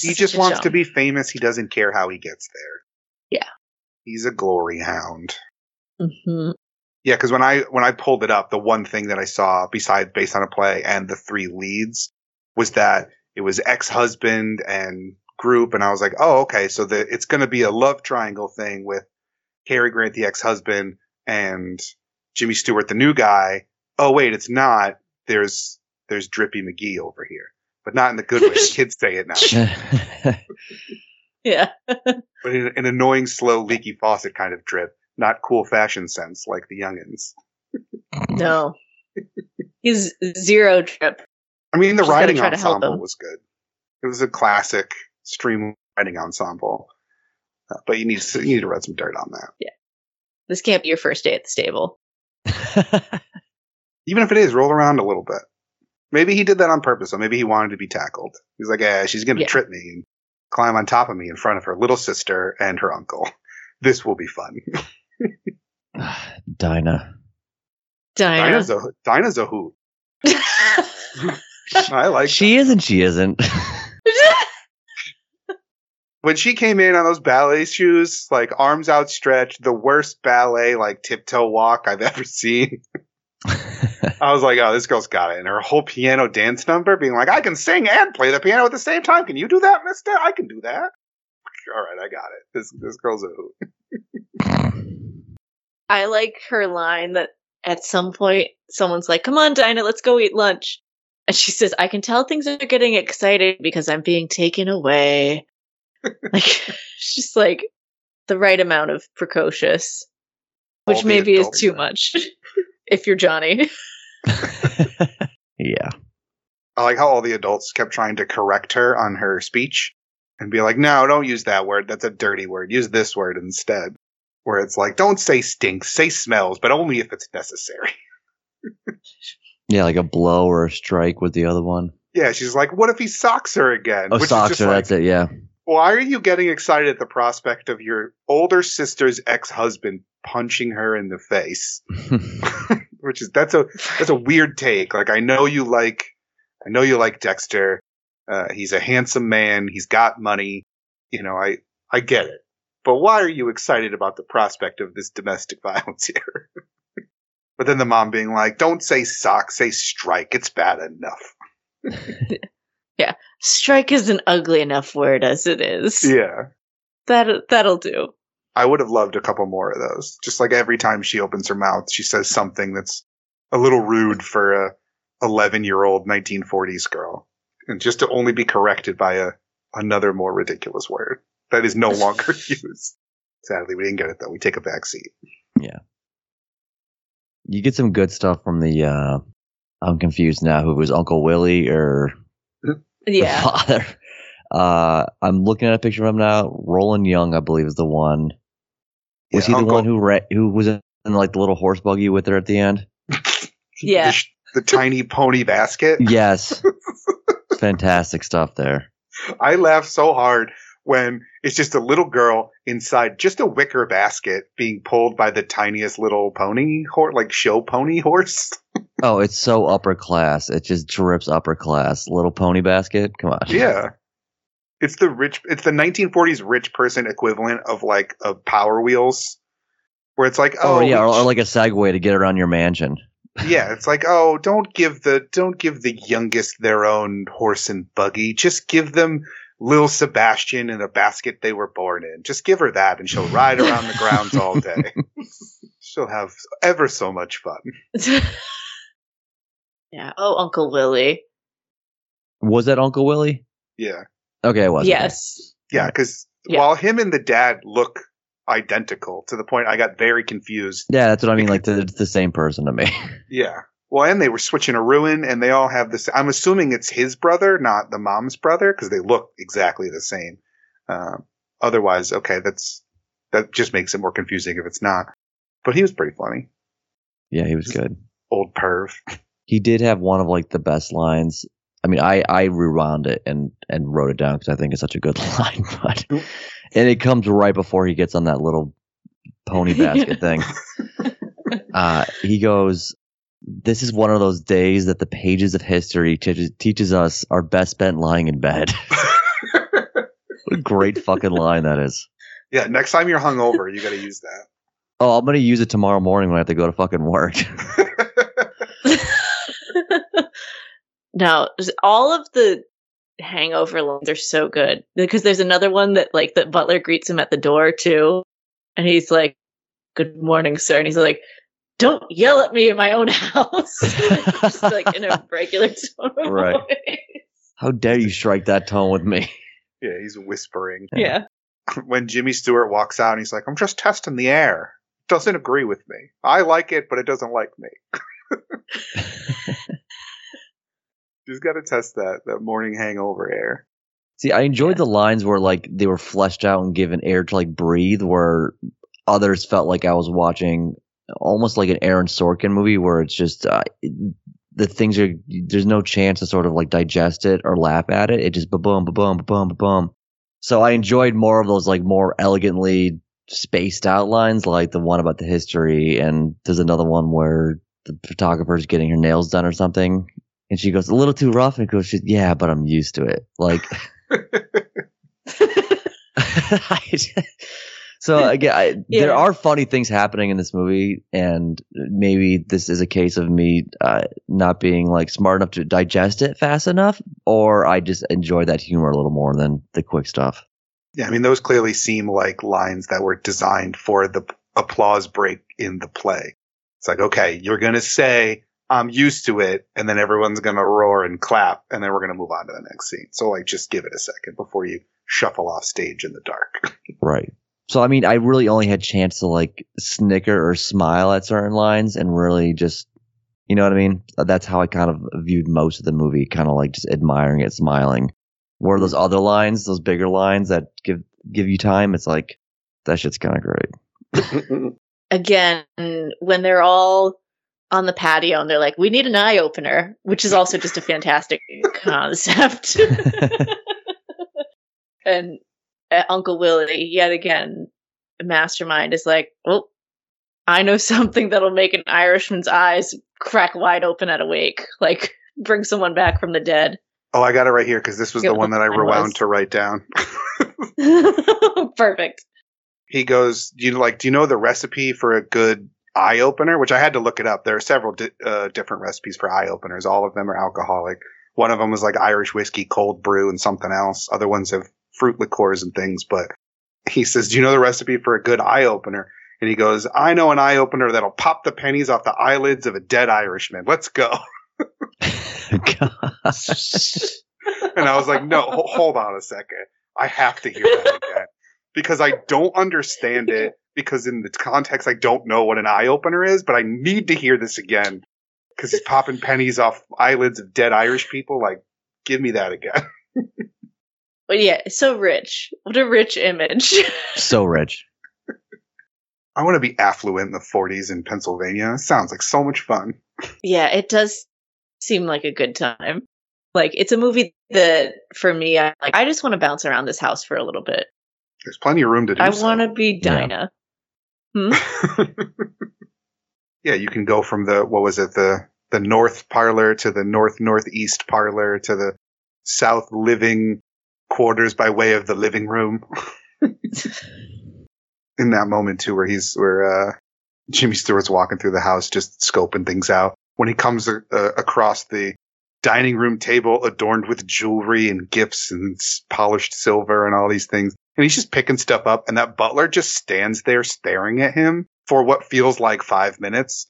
He just wants to be famous. He doesn't care how he gets there. Yeah. He's a glory hound. hmm Yeah, because when I when I pulled it up, the one thing that I saw besides based on a play and the three leads was that it was ex husband and group, and I was like, oh, okay, so the it's going to be a love triangle thing with Cary Grant, the ex husband, and Jimmy Stewart, the new guy. Oh wait, it's not. There's there's Drippy McGee over here, but not in the good way. The kids say it now, <laughs> <laughs> Yeah. but in an annoying, slow, leaky faucet kind of drip, not cool fashion sense like the youngins. No. He's zero drip. I mean, the Just gotta writing try to help ensemble was good. It was a classic stream writing ensemble, Uh, but you need to you need to rub some dirt on that. Yeah, this can't be your first day at the stable. <laughs> Even if it is, roll around a little bit. Maybe he did that on purpose. So maybe he wanted to be tackled. He's like, yeah, she's gonna Yeah. trip me and climb on top of me in front of her little sister and her uncle. This will be fun. <laughs> <sighs> Dinah. Dinah. Dinah's a Dinah's a hoot. <laughs> I like She is and she isn't. <laughs> when she came in on those ballet shoes, like arms outstretched, the worst ballet like tiptoe walk I've ever seen. I was like, oh, this girl's got it. And her whole piano dance number being like, I can sing and play the piano at the same time. Can you do that, mister? I can do that. All right, I got it. This this girl's a hoot. <laughs> I like her line that at some point someone's like, "Come on, Dinah, let's go eat lunch," and she says, "I can tell things are getting excited because I'm being taken away." <laughs> like, <laughs> just like the right amount of precocious, which maybe is too much if you're Johnny. <laughs> yeah. I like how all the adults kept trying to correct her on her speech and be like, no, don't use that word. That's a dirty word. Use this word instead. Where it's like, don't say stinks, say smells, but only if it's necessary. <laughs> Yeah, like a blow or a strike with the other one. Yeah, she's like, what if he socks her again? Oh, Which socks her. like, That's it. Yeah. Why are you getting excited at the prospect of your older sister's ex-husband punching her in the face? <laughs> Which is that's a that's a weird take. Like I know you like I know you like Dexter. Uh, he's a handsome man. He's got money. You know, I I get it. But why are you excited about the prospect of this domestic <laughs> violence here? but then the mom being like, "Don't say sock, say strike. It's bad enough." <laughs> Yeah, strike is an ugly enough word as it is. Yeah. That that'll do. I would have loved a couple more of those. Just like every time she opens her mouth, she says something that's a little rude for a 11 year old 1940s girl, and just to only be corrected by a another more ridiculous word that is no <laughs> longer <laughs> used. Sadly, we didn't get it though. We take a back seat. Yeah. You get some good stuff from the. uh I'm confused now. Who was Uncle Willie or Yeah. the <laughs> father? Uh, I'm looking at a picture of him now. Roland Young, I believe, is the one. Was Yeah, he the Uncle- one who ra- who was in like the little horse buggy with her at the end? <laughs> Yeah. The, sh- the tiny pony basket. <laughs> Yes. Fantastic stuff there. I laugh so hard when it's just a little girl inside just a wicker basket being pulled by the tiniest little pony horse, like show pony horse. <laughs> Oh, it's so upper class. It just drips upper class. Little pony basket. Come on. Yeah. It's the rich it's the 1940s rich person equivalent of like of Power Wheels where it's like Oh, oh, yeah, or, oh, or like a Segway to get around your mansion. <laughs> yeah, it's like oh, don't give the don't give the youngest their own horse and buggy. Just give them Lil Sebastian in a basket they were born in. Just give her that and she'll ride around the grounds all day. <laughs> she'll have ever so much fun. <laughs> yeah. Oh, Uncle Willie. Was that Uncle Willie? Yeah. Okay, it was. okay. Yes. Yeah, because Yeah. while him and the dad look identical to the point I got very confused. Yeah, that's what I mean. Like the, it's the same person to me. <laughs> Yeah. Well, and they were switching a ruin, and they all have this. I'm assuming it's his brother, not the mom's brother, because they look exactly the same. Uh, otherwise, okay, that's that just makes it more confusing if it's not. But he was pretty funny, yeah, he was good. old perv. He did have one of like the best lines. I mean, I I rewound it and and wrote it down because I think it's such a good <laughs> line. But and it comes right before he gets on that little pony <laughs> basket thing. Uh, he goes, "This is one of those days that the pages of history teaches, teaches us are best spent lying in bed." <laughs> what a great fucking line that is. Yeah, next time you're hungover, you got to use that. Oh, I'm gonna use it tomorrow morning when I have to go to fucking work. No, all of the hangover lines are so good because there's another one that like that Butler greets him at the door too, and he's like, "Good morning, sir," and he's like, "Don't yell at me in my own <laughs> house," <laughs> just like in a <laughs> regular tone of Right. voice. How dare you strike that tone with me? yeah, he's whispering. Yeah, When Jimmy Stewart walks out, he's like, "I'm just testing the air." Doesn't agree with me. I like it, but it doesn't like me. Just got to test that that morning hangover air. See, I enjoyed the lines where like they were fleshed out and given air to like breathe, where others felt like I was watching almost like an Aaron Sorkin movie, where it's just uh, the things are there's no chance to sort of like digest it or laugh at it. It just ba boom, ba boom, ba boom, ba boom. So I enjoyed more of those like more elegantly spaced out lines, like the one about the history, and there's another one where the photographer's getting her nails done or something, and she goes a little too rough, and goes, "Yeah, but I'm used to it." Like, <laughs> <laughs> so again, I, Yeah. there are funny things happening in this movie, and maybe this is a case of me uh, not being like smart enough to digest it fast enough, or I just enjoy that humor a little more than the quick stuff. Yeah, I mean, those clearly seem like lines that were designed for the applause break in the play. It's like, okay, you're going to say, I'm used to it, and then everyone's going to roar and clap, and then we're going to move on to the next scene. So, like, just give it a second before you shuffle off stage in the dark. <laughs> Right. So I mean, I really only had chance to like snicker or smile at certain lines, and really just, you know what I mean. That's how I kind of viewed most of the movie, kind of like just admiring it, smiling. Where those other lines, those bigger lines that give give you time, it's like that shit's kind of great. <laughs> again, when they're all on the patio and they're like, "We need an eye opener," which is also just a fantastic <laughs> concept. <laughs> and uh, Uncle Willie, yet again, mastermind is like, "Well, I know something that'll make an Irishman's eyes crack wide open at a wake, like bring someone back from the dead." oh, I got it right here because this was the one that I mine was. rewound to write down. <laughs> Perfect. he goes, "Do you like? Do you know the recipe for a good eye opener?" Which I had to look it up. There are several di- uh, different recipes for eye openers. All of them are alcoholic. One of them was like Irish whiskey, cold brew, and something else. Other ones have fruit liqueurs and things. But he says, "Do you know the recipe for a good eye opener?" And he goes, "I know an eye opener that'll pop the pennies off the eyelids of a dead Irishman. Let's go." <laughs> And I was like, "No, ho- hold on a second. I have to hear that again." because I don't understand it. Because in the context, I don't know what an eye opener is, but I need to hear this again because he's popping <laughs> pennies off eyelids of dead Irish people. Like, give me that again. <laughs> But yeah, so rich. What a rich image. <laughs> so rich. I want to be affluent in the 40s in Pennsylvania. Sounds like so much fun. yeah, it does seem like a good time. Like it's a movie that for me, I like. I just want to bounce around this house for a little bit. There's plenty of room to do I so. want to be Yeah. Dinah. <laughs> yeah, you can go from the what was it the the north parlor to the north northeast parlor to the south living quarters by way of the living room. <laughs> In that moment too, where he's where uh, Jimmy Stewart's walking through the house, just scoping things out. When he comes uh, across the dining room table adorned with jewelry and gifts and polished silver and all these things, and he's just picking stuff up, and that butler just stands there staring at him for what feels like five minutes.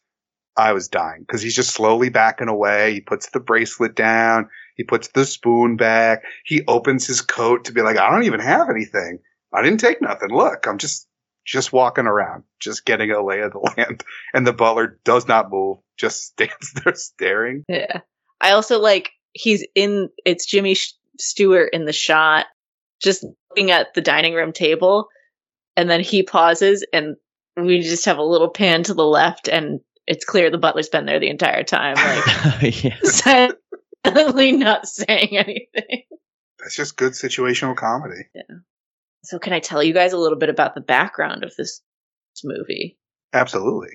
I was dying because he's just slowly backing away. He puts the bracelet down. He puts the spoon back. He opens his coat to be like, I don't even have anything. I didn't take nothing. Look, I'm just, just walking around, just getting a lay of the <laughs> land. And the butler does not move, just <laughs> stands there staring. Yeah. I also like he's in it's Jimmy Stewart in the shot just looking at the dining room table and then he pauses and we just have a little pan to the left and it's clear the butler's been there the entire time like <laughs> yeah. silently not saying anything That's just good situational comedy. Yeah. So can i tell you guys a little bit about the background of this movie Absolutely.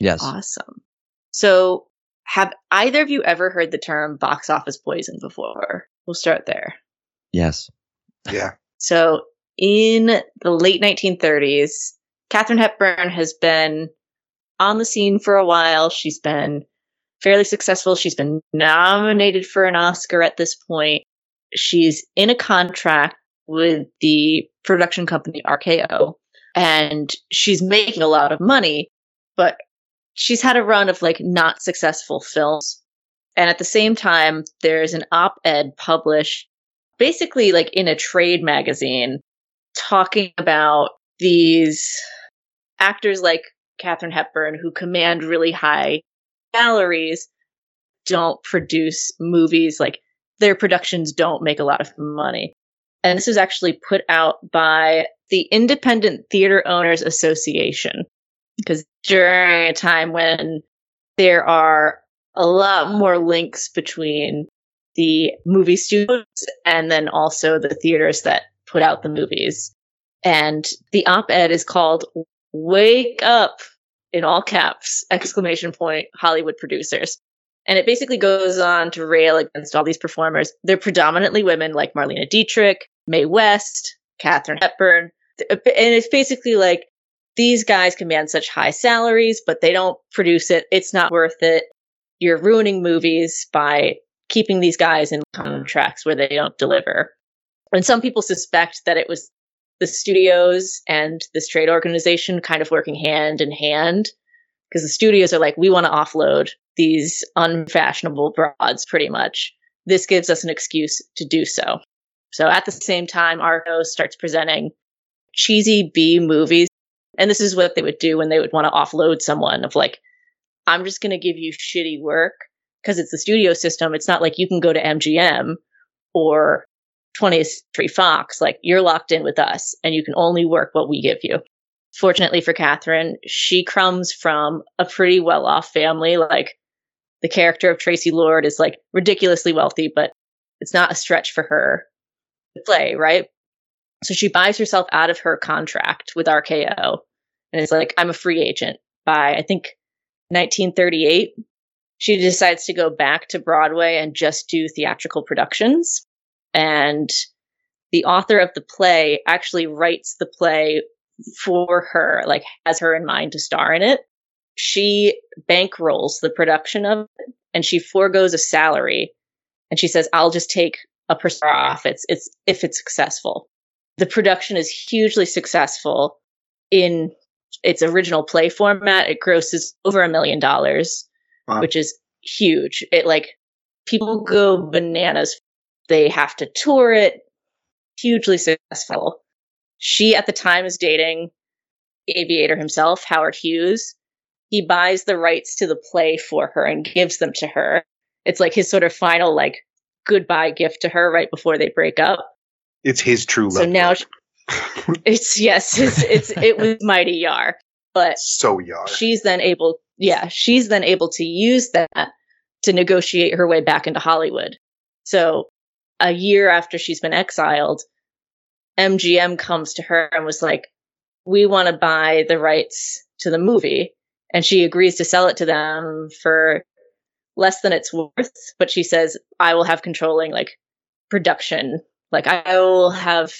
Yes. awesome so have either of you ever heard the term box office poison before we'll start there Yes. Yeah. <laughs> So in the late 1930s, Katharine Hepburn has been on the scene for a while. She's been fairly successful. She's been nominated for an Oscar at this point. She's in a contract with the production company RKO and she's making a lot of money, but she's had a run of like not successful films. And at the same time, there's an op ed published basically like in a trade magazine talking about these actors like Katharine Hepburn who command really high salaries don't produce movies like their productions don't make a lot of money. And this was actually put out by the Independent Theater Owners Association because during a time when there are a lot more links between the movie studios and then also the theaters that put out the movies. And the op-ed is called Wake Up in all caps, exclamation point, Hollywood producers. And it basically goes on to rail against all these performers. They're predominantly women like Marlene Dietrich, Mae West, Katharine Hepburn. And it's basically like these guys command such high salaries, but they don't produce it. It's not worth it. You're ruining movies by keeping these guys in contracts where they don't deliver. And some people suspect that it was the studios and this trade organization kind of working hand in hand because the studios are like, we want to offload these unfashionable broads pretty much. This gives us an excuse to do so. So at the same time, RKO starts presenting cheesy B movies. And this is what they would do when they would want to offload someone of like, I'm just going to give you shitty work because it's the studio system. It's not like you can go to MGM or 20th Century Fox. Like you're locked in with us and you can only work what we give you. Fortunately for Katharine, she comes from a pretty well off family. Like the character of Tracy Lord is like ridiculously wealthy, but it's not a stretch for her to play, right? So she buys herself out of her contract with RKO and it's like, I'm a free agent by, I think, 1938 she decides to go back to Broadway and just do theatrical productions. And the author of the play actually writes the play for her, like has her in mind to star in it. She bankrolls the production of it and she foregoes a salary and she says, I'll just take a percent off it's, it's, if it's successful. The production is hugely successful in its original play format. It grosses over a million dollars Wow. which is huge. It like people go bananas. They have to tour it. Hugely successful. She at the time is dating aviator himself, Howard Hughes. He buys the rights to the play for her and gives them to her. It's like his sort of final like goodbye gift to her right before they break up. It's his true love. So now book. It's yes, it's, it's it was mighty Yar, but so yar. she's then able yeah she's then able to use that to negotiate her way back into hollywood so a year after she's been exiled mgm comes to her and was like we want to buy the rights to the movie and she agrees to sell it to them for less than it's worth but she says i will have controlling like production like i will have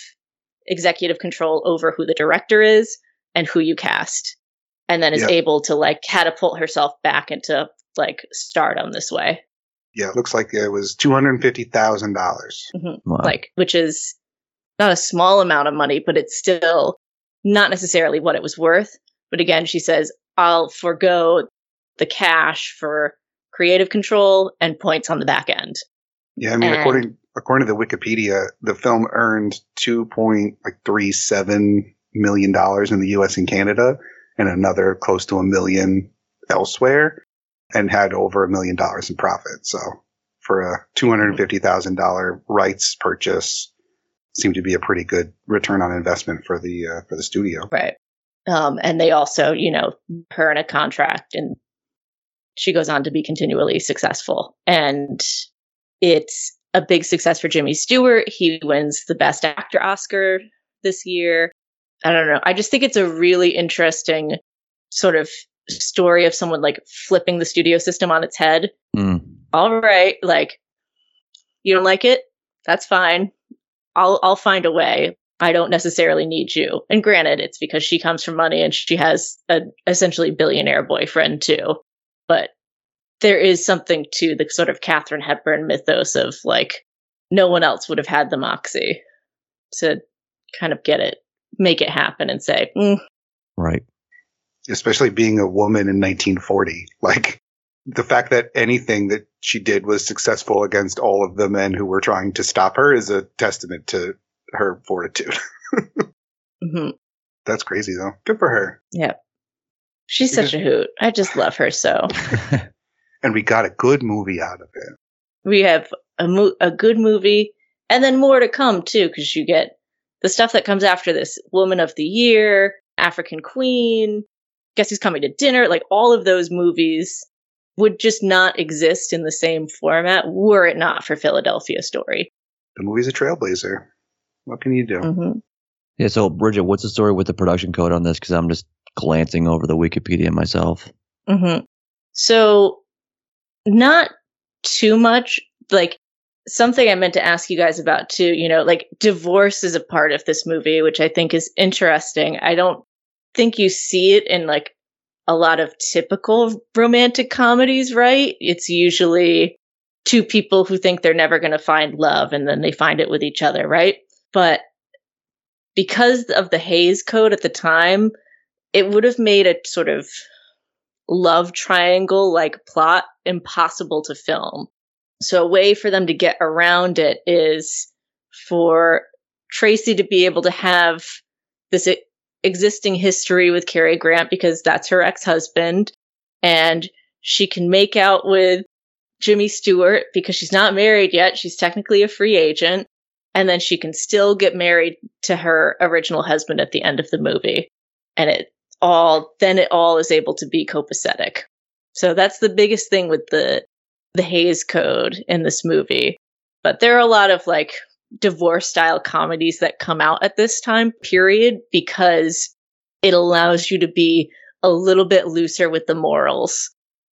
executive control over who the director is and who you cast and then is Yeah. able to like catapult herself back into like stardom this way yeah, it looks like it was two hundred fifty thousand dollars. Mm-hmm. Wow. like which is not a small amount of money but it's still not necessarily what it was worth but again she says i'll forego the cash for creative control and points on the back end. Yeah, I mean, And- according according to the Wikipedia, the film earned two point like three seven million dollars in the U.S. and Canada, and another close to a million elsewhere, and had over a million dollars in profit. So, for a two hundred fifty thousand dollar rights purchase, seemed to be a pretty good return on investment for the uh, for the studio. Right. Um, and they also, you know, her in a contract and she goes on to be continually successful. And it's a big success for Jimmy Stewart. He wins the Best Actor Oscar this year. I don't know. I just think it's a really interesting sort of story of someone like flipping the studio system on its head. Mm. All right, like you don't like it? That's fine. I'll I'll find a way. I don't necessarily need you. And granted, it's because she comes from money and she has an essentially billionaire boyfriend too. But there is something to the sort of Katharine Hepburn mythos of like no one else would have had the moxie to kind of get it, make it happen, and say, mm, Right. especially being a woman in 1940. Like the fact that anything that she did was successful against all of the men who were trying to stop her is a testament to her fortitude. <laughs> mhm. That's crazy though. Good for her. Yep. She's such a hoot. I just love her so. <laughs> And we got a good movie out of it. we have a mo- a good movie and then more to come too because you get the stuff that comes after this woman of the year african queen guess who's coming to dinner like all of those movies would just not exist in the same format were it not for philadelphia story The movie's a trailblazer. What can you do? mm-hmm. Yeah. So, Bridget, what's the story with the production code on this? Because I'm just glancing over the Wikipedia myself. Mm-hmm. So, not too much. Like something I meant to ask you guys about too. You know, like divorce is a part of this movie, which I think is interesting. I don't think you see it in like a lot of typical romantic comedies, right? It's usually two people who think they're never going to find love and then they find it with each other, right? But because of the Hays Code at the time, it would have made a sort of love triangle like plot impossible to film. So a way for them to get around it is for Tracy to be able to have this existing history with Cary Grant because that's her ex-husband and she can make out with Jimmy Stewart because she's not married yet. She's technically a free agent. And then she can still get married to her original husband at the end of the movie. And it all, then it all is able to be copacetic. So that's the biggest thing with the, the Hays Code in this movie. But there are a lot of like divorce style comedies that come out at this time period because it allows you to be a little bit looser with the morals.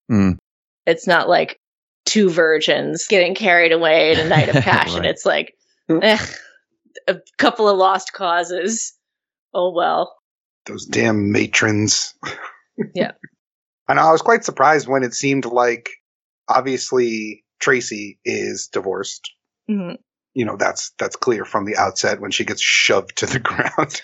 Mm. It's not like two virgins getting carried away in a <laughs> night of passion. Right. It's like eh, a couple of lost causes. Oh well. Those damn matrons. Yeah. <laughs> I know. I was quite surprised when it seemed like obviously Tracy is divorced. Mhm. You know, that's that's clear from the outset when she gets shoved to the <laughs> ground.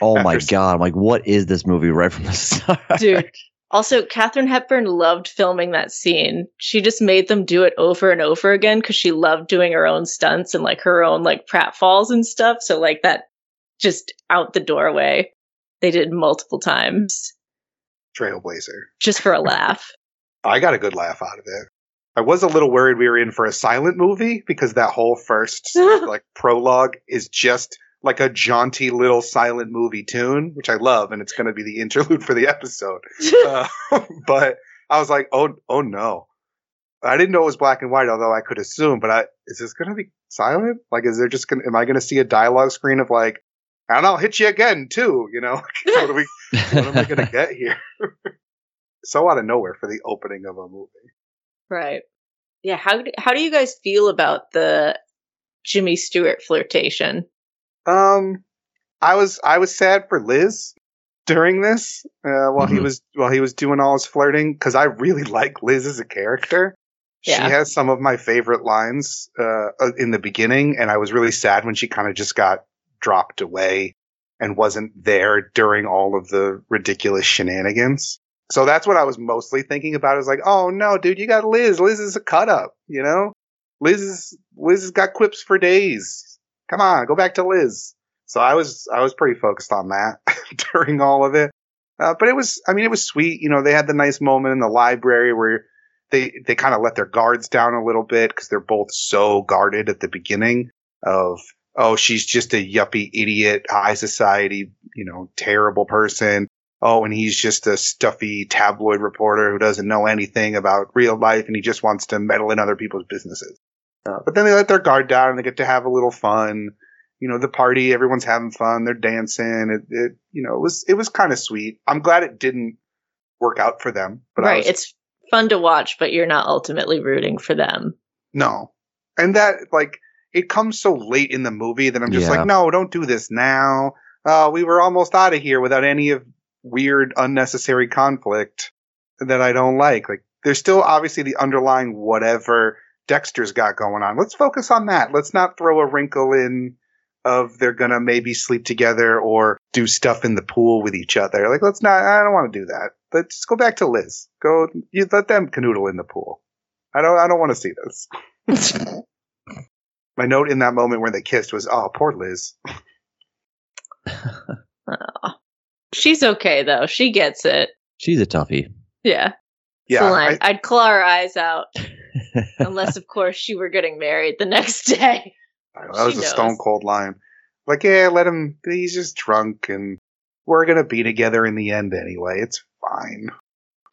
Oh my After- god! I'm like, what is this movie right from the start? Dude. <laughs> Also, Katharine Hepburn loved filming that scene. She just made them do it over and over again because she loved doing her own stunts and like her own like pratfalls and stuff. So like that just out the doorway. They did multiple times Trailblazer. just for a laugh. <laughs> I got a good laugh out of it. I was a little worried we were in for a silent movie because that whole first <laughs> like prologue is just like a jaunty little silent movie tune, which I love, and it's going to be the interlude for the episode. <laughs> Uh, but I was like, oh, oh no. I didn't know it was black and white, although I could assume. But I, is this going to be silent? Like, is there just going? to Am I going to see a dialogue screen of like, and I'll hit you again too? You know, <laughs> what are we? What am I going to get here? <laughs> so out of nowhere for the opening of a movie. right. Yeah. How do, how do you guys feel about the Jimmy Stewart flirtation? Um, I was I was sad for Liz during this uh, while he Mhm. was while he was doing all his flirting because I really <laughs> like Liz as a character. She has some of my favorite lines uh, uh, in the beginning, and I was really sad when she kind of just got dropped away and wasn't there during all of the ridiculous shenanigans. So that's what I was mostly thinking about. Is like, oh no, dude, you got Liz. Liz is a cut up, you know. Liz is Liz has got quips for days. Come on, go back to Liz. So I was I was pretty focused on that <laughs> during all of it. Uh, but it was, I mean, it was sweet. You know, they had the nice moment in the library where they they kind of let their guards down a little bit because they're both so guarded at the beginning of oh she's just a yuppie idiot high society you know terrible person oh and he's just a stuffy tabloid reporter who doesn't know anything about real life and he just wants to meddle in other people's businesses uh, but then they let their guard down and they get to have a little fun you know the party everyone's having fun they're dancing it, it you know it was it was kind of sweet i'm glad it didn't work out for them but I right. was, It's fun to watch, but you're not ultimately rooting for them. No. And that, like, it comes so late in the movie that I'm just Yeah. like, no, don't do this now. Uh, we were almost out of here without any of weird, unnecessary conflict that I don't like. Like, there's still obviously the underlying whatever Dexter's got going on. Let's focus on that. Let's not throw a wrinkle in of they're gonna maybe sleep together or do stuff in the pool with each other. Like, let's not, I don't want to do that. Let's just go back to Liz. Go, you let them canoodle in the pool. I don't, I don't want to see this. <laughs> My note in that moment where they kissed was, "Oh, poor Liz." <laughs> She's okay though. She gets it. She's a toughie. Yeah. Yeah, It's a. I, I'd claw her eyes out, <laughs> unless of course she were getting married the next day. I know, that was she a knows. stone cold line. Like, yeah, let him. He's just drunk, and we're gonna be together in the end anyway. It's fine.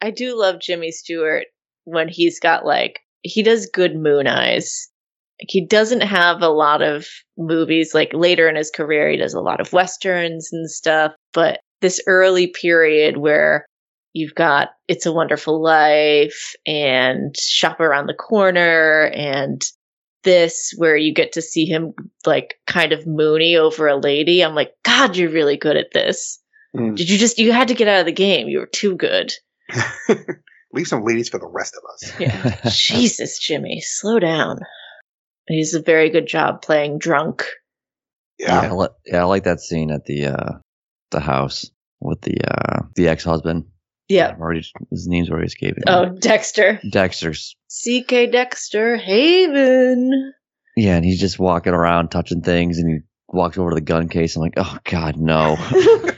I do love Jimmy Stewart when he's got like he does good moon eyes. Like he doesn't have a lot of movies like later in his career he does a lot of westerns and stuff, but this early period where you've got It's a Wonderful Life and Shop Around the Corner and this where you get to see him like kind of moony over a lady. I'm like, God, you're really good at this. Mm. Did you just you had to get out of the game. You were too good. <laughs> Leave some ladies for the rest of us. Yeah. <laughs> Jesus, Jimmy, slow down. He's a very good job playing drunk. Yeah, Yeah, I li- yeah, I like that scene at the uh, the house with the uh, the ex husband. Yeah. I'm already his name's already escaping. me. Oh, Dexter. Dexter's. CK Dexter Haven. Yeah, and he's just walking around touching things, and he walks over to the gun case. I'm like, oh god, no! <laughs>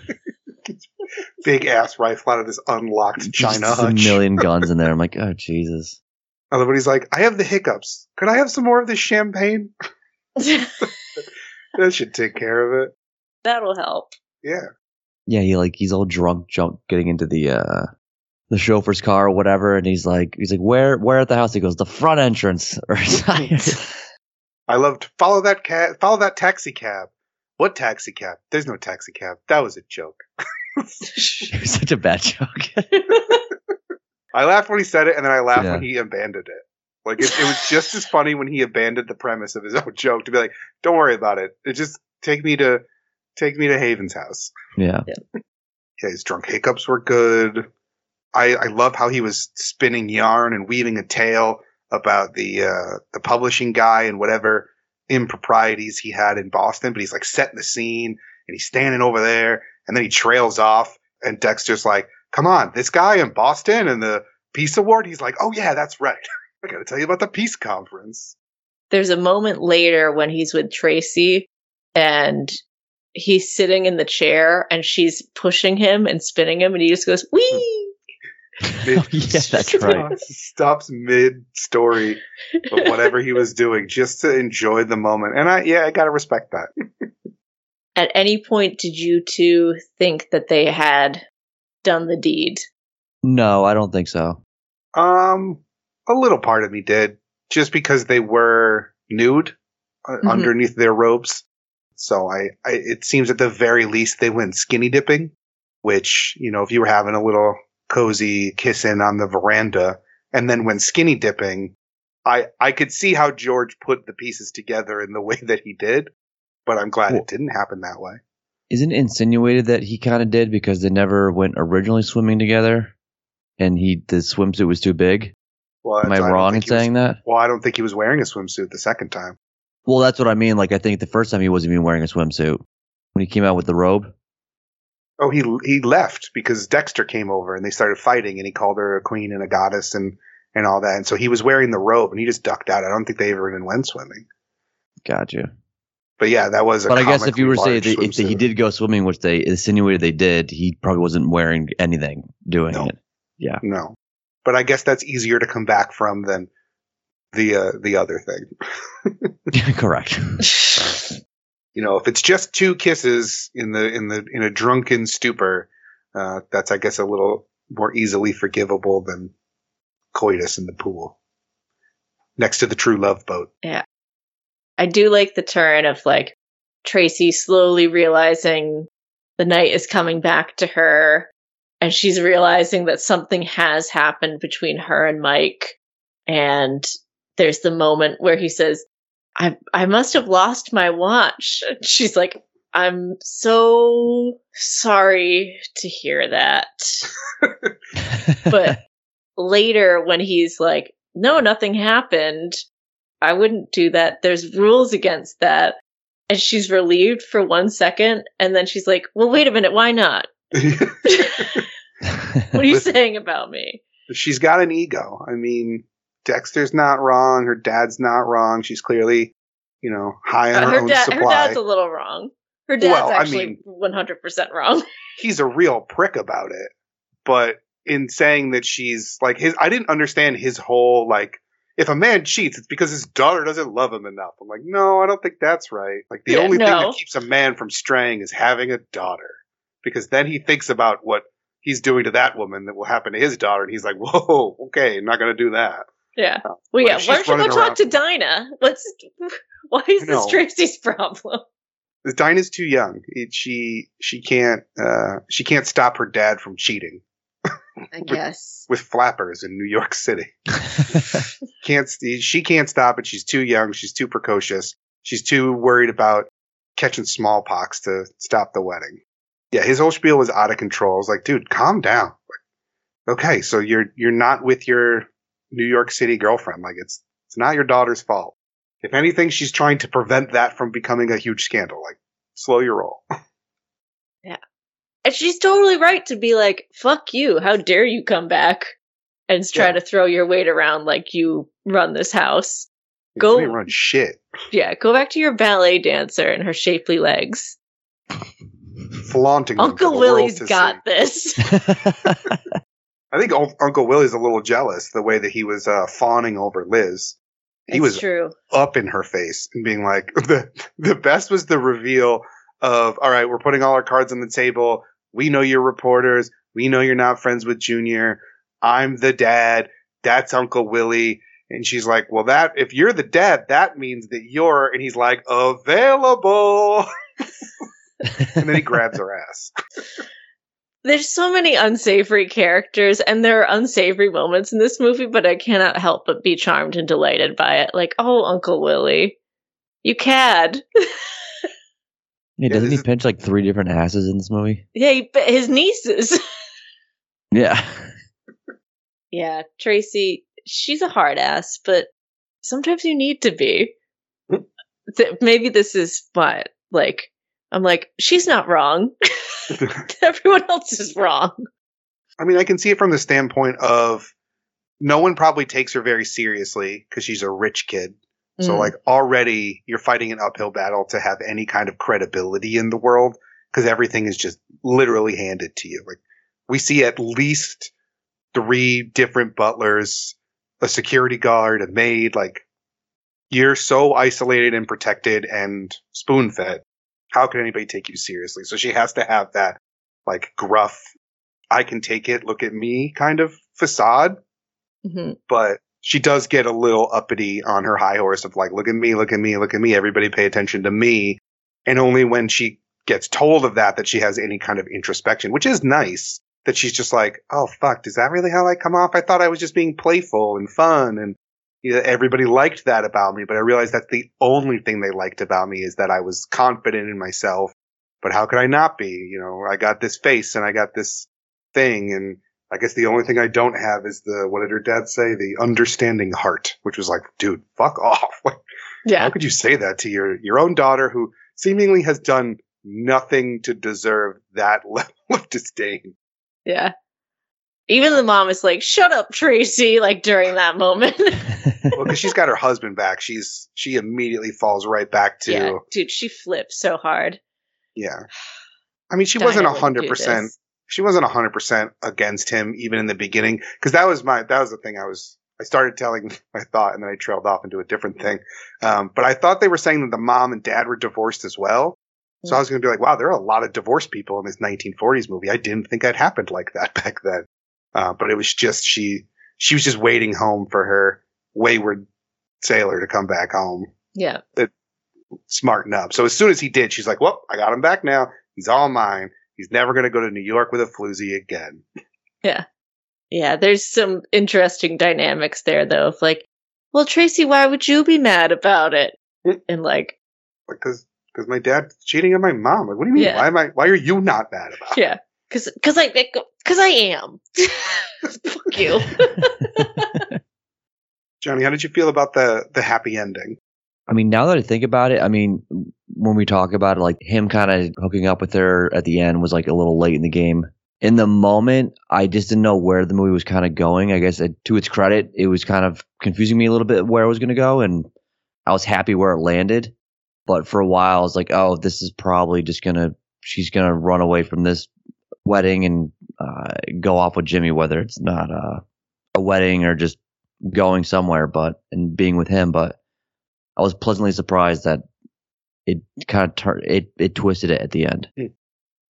big ass rifle out of this unlocked China Just a million guns in there. I'm <laughs> like, oh Jesus. Everybody's like, "I have the hiccups. Could I have some more of this champagne?" <laughs> That should take care of it. That'll help. Yeah. Yeah, he like he's all drunk, junk, getting into the uh the chauffeur's car or whatever, and he's like, he's like, where, where at the house? He goes, the front entrance. Or <laughs> <laughs> I loved follow that cab, follow that taxi cab. What taxi cab? There's no taxi cab. That was a joke. it was such a bad joke. I laughed when he said it, and then I laughed Yeah. when he abandoned it. Like it, it was just as funny when he abandoned the premise of his own <laughs> joke to be like, "Don't worry about it. It just take me to take me to Haven's house." yeah, Yeah, his drunk hiccups were good. I I love how he was spinning yarn and weaving a tale about the uh, the publishing guy and whatever improprieties he had in Boston. But he's like setting the scene and he's standing over there, and then he trails off, and Dexter's like, "Come on, this guy in Boston and the Peace Award." He's like, "Oh yeah, that's right. <laughs> I got to tell you about the Peace Conference." There's a moment later when he's with Tracy and he's sitting in the chair and she's pushing him and spinning him and he just goes, Wee! <laughs> Oh, yeah, that's right. Stops mid story of whatever he was doing just to enjoy the moment. And I, yeah, I gotta respect that. <laughs> At any point did you two think that they had done the deed? No, I don't think so. Um, a little part of me did, just because they were nude uh, Mhm. underneath their robes. So I, I, it seems at the very least they went skinny dipping, which you know, if you were having a little cozy kissing on the veranda and then went skinny dipping, I, I could see how George put the pieces together in the <laughs> way that he did, but I'm glad Well- it didn't happen that way. Isn't it insinuated that he kind of did because they never went originally swimming together, and he the swimsuit was too big? Well, Am I don't wrong in he was- saying that? Well, I don't think he was wearing a swimsuit the second time. Well, that's what I mean. Like, I think the first time he wasn't even wearing a swimsuit when he came out with the robe. Oh, he he left because Dexter came over and they started fighting, and he called her a queen and a goddess and and all that. And so he was wearing the robe, and he just ducked out. I don't think they ever even went swimming. Gotcha. But yeah, that was. A But I guess if you were to say that if he did go swimming, which they insinuated they did, he probably wasn't wearing anything doing No. it. Yeah. no. But I guess that's easier to come back from than the uh, the other thing. <laughs> <laughs> Correct. You know, if it's just two kisses in the in the in a drunken stupor, uh, that's I guess a little more easily forgivable than coitus in the pool next to the true love boat. I do like the turn of like Tracy slowly realizing the night is coming back to her and she's realizing that something has happened between her and Mike. And there's the moment where he says, I, I must have lost my watch. <laughs> And She's like, I'm so sorry to hear that. <laughs> But later, when he's like, no, nothing happened, I wouldn't do that. There's rules against that. And she's relieved for one second. And then she's like, well, wait a minute. Why not? <laughs> What are you saying about me? She's got an ego. I mean, Dexter's not wrong. Her dad's not wrong. She's clearly, you know, high on Uh, her, her, own dad, her dad's a little wrong. Her dad's Well, I actually mean- 100% wrong. <laughs> He's a real prick about it. But in saying that she's like his, I didn't understand his whole like. If a man cheats, it's because his daughter doesn't love him enough. I'm like, no, I don't think that's right. Like the Yeah, only thing that keeps a man from straying is having a daughter, because then he thinks about what he's doing to that woman that will happen to his daughter, and he's like, whoa, okay, I'm not gonna do that. Yeah. Oh, Well, yeah. Why don't you go talk to Dinah? Let's. <laughs> Why is this Tracy's problem? <laughs> Dinah's too young. It, she she can't uh, she can't stop her dad from cheating <laughs> I guess. with flappers in New York City. <laughs> <laughs> Can't she can't stop it. She's too young. She's too precocious. She's too worried about catching smallpox to stop the wedding. Yeah, his whole spiel was out of control. I was like, dude, calm down. Like, okay, so you're you're not with your New York City girlfriend. Like it's it's not your daughter's fault. If anything, she's trying to prevent that from becoming a huge scandal. Like, slow your roll. And she's totally right to be like, fuck you. How dare you come back and try Yeah. to throw your weight around like you run this house. Go- didn't run shit. Yeah, go back to your ballet dancer and her shapely legs. Flaunting. Uncle the world got see. this. <laughs> I think Unc- Uncle Willie's a little jealous the way that he was uh, fawning over Liz. He It's was true. up in her face and being like, <laughs> the the best was the reveal of, all right, we're putting all our cards on the table. We know you're reporters. We know you're not friends with Junior. I'm the dad. That's Uncle Willie. And she's like, well, that if you're the dad, that means that you're. And he's like, available. and then he grabs her ass. <laughs> There's so many unsavory characters, and there are unsavory moments in this movie, but I cannot help but be charmed and delighted by it. Like, oh, Uncle Willie, you cad. <laughs> Yeah, doesn't this he pinch like three different asses in this movie? yeah, he, his nieces. <laughs> Yeah. Yeah, Tracy, she's a hard ass, but sometimes you need to be. Th- Maybe this is what, like, I'm like, she's not wrong. <laughs> Everyone else is wrong. I mean, I can see it from the standpoint of no one probably takes her very seriously because she's a rich kid. So, Mm. like, already you're fighting an uphill battle to have any kind of credibility in the world because everything is just literally handed to you. Like, we see at least three different butlers, a security guard, a maid. Like, you're so isolated and protected and spoon fed. How can anybody take you seriously? So she has to have that, like, gruff, I can take it, look at me kind of facade Mhm. but she does get a little uppity on her high horse of like, look at me, look at me, look at me. Everybody pay attention to me. And only when she gets told of that, that she has any kind of introspection, which is nice that she's just like, oh, fuck, is that really how I come off? I thought I was just being playful and fun. And you know, everybody liked that about me, but I realized that's the only thing they liked about me is that I was confident in myself. But how could I not be? You know, I got this face and I got this thing and I guess the only thing I don't have is the what did her dad say? The understanding heart, which was like, dude, fuck <laughs> off. Yeah. How could you say that to your your own daughter who seemingly has done nothing to deserve that <laughs> level of disdain. Yeah. Even the mom is like, "Shut up, Tracy!" Like during that moment. <laughs> Well, because she's got her husband back, she's she immediately falls right back to yeah, dude, she flips so hard. yeah. I mean, she Dinah wasn't a hundred do percent. She wasn't a hundred percent against him even in the beginning because that was my that was the thing I was I started telling <laughs> my thought and then I trailed off into a different thing. Um, but I thought they were saying that the mom and dad were divorced as well. So I was going to be like, wow, there are a lot of divorced people in this 1940s movie. I didn't think that happened like that <laughs> back then. Uh, but it was just she she was just waiting home for her wayward sailor to come back home, Yeah. smarten up. So as soon as he did, she's like, well, I got him back now. He's all mine. He's never going to go to New York with a floozy again. Yeah, Yeah, there's some interesting dynamics there though. Of like, well, Tracy, why would you be mad about it? Mm. And like, Because because my dad's cheating on my mom. Like, what do you mean? Yeah. Why am I? Why are you not mad about? it? yeah, because because I because I am. <laughs> Fuck you. <laughs> Johnny, how did you feel about the the happy ending? I mean, now that I think about it, I mean, when we talk about it, like him kind of hooking up with her at the end was like a little late in the game. In the moment, I just didn't know where the movie was kind of going. I guess it, to its credit, it was kind of confusing me a little bit where it was going to go, and I was happy where it landed. But for a while, I was like, oh, this is probably just gonna, she's gonna run away from this wedding and uh, go off with Jimmy, whether it's not uh, a wedding or just going somewhere, but and being with him. But I was pleasantly surprised that it kind of turned it it twisted it at the end.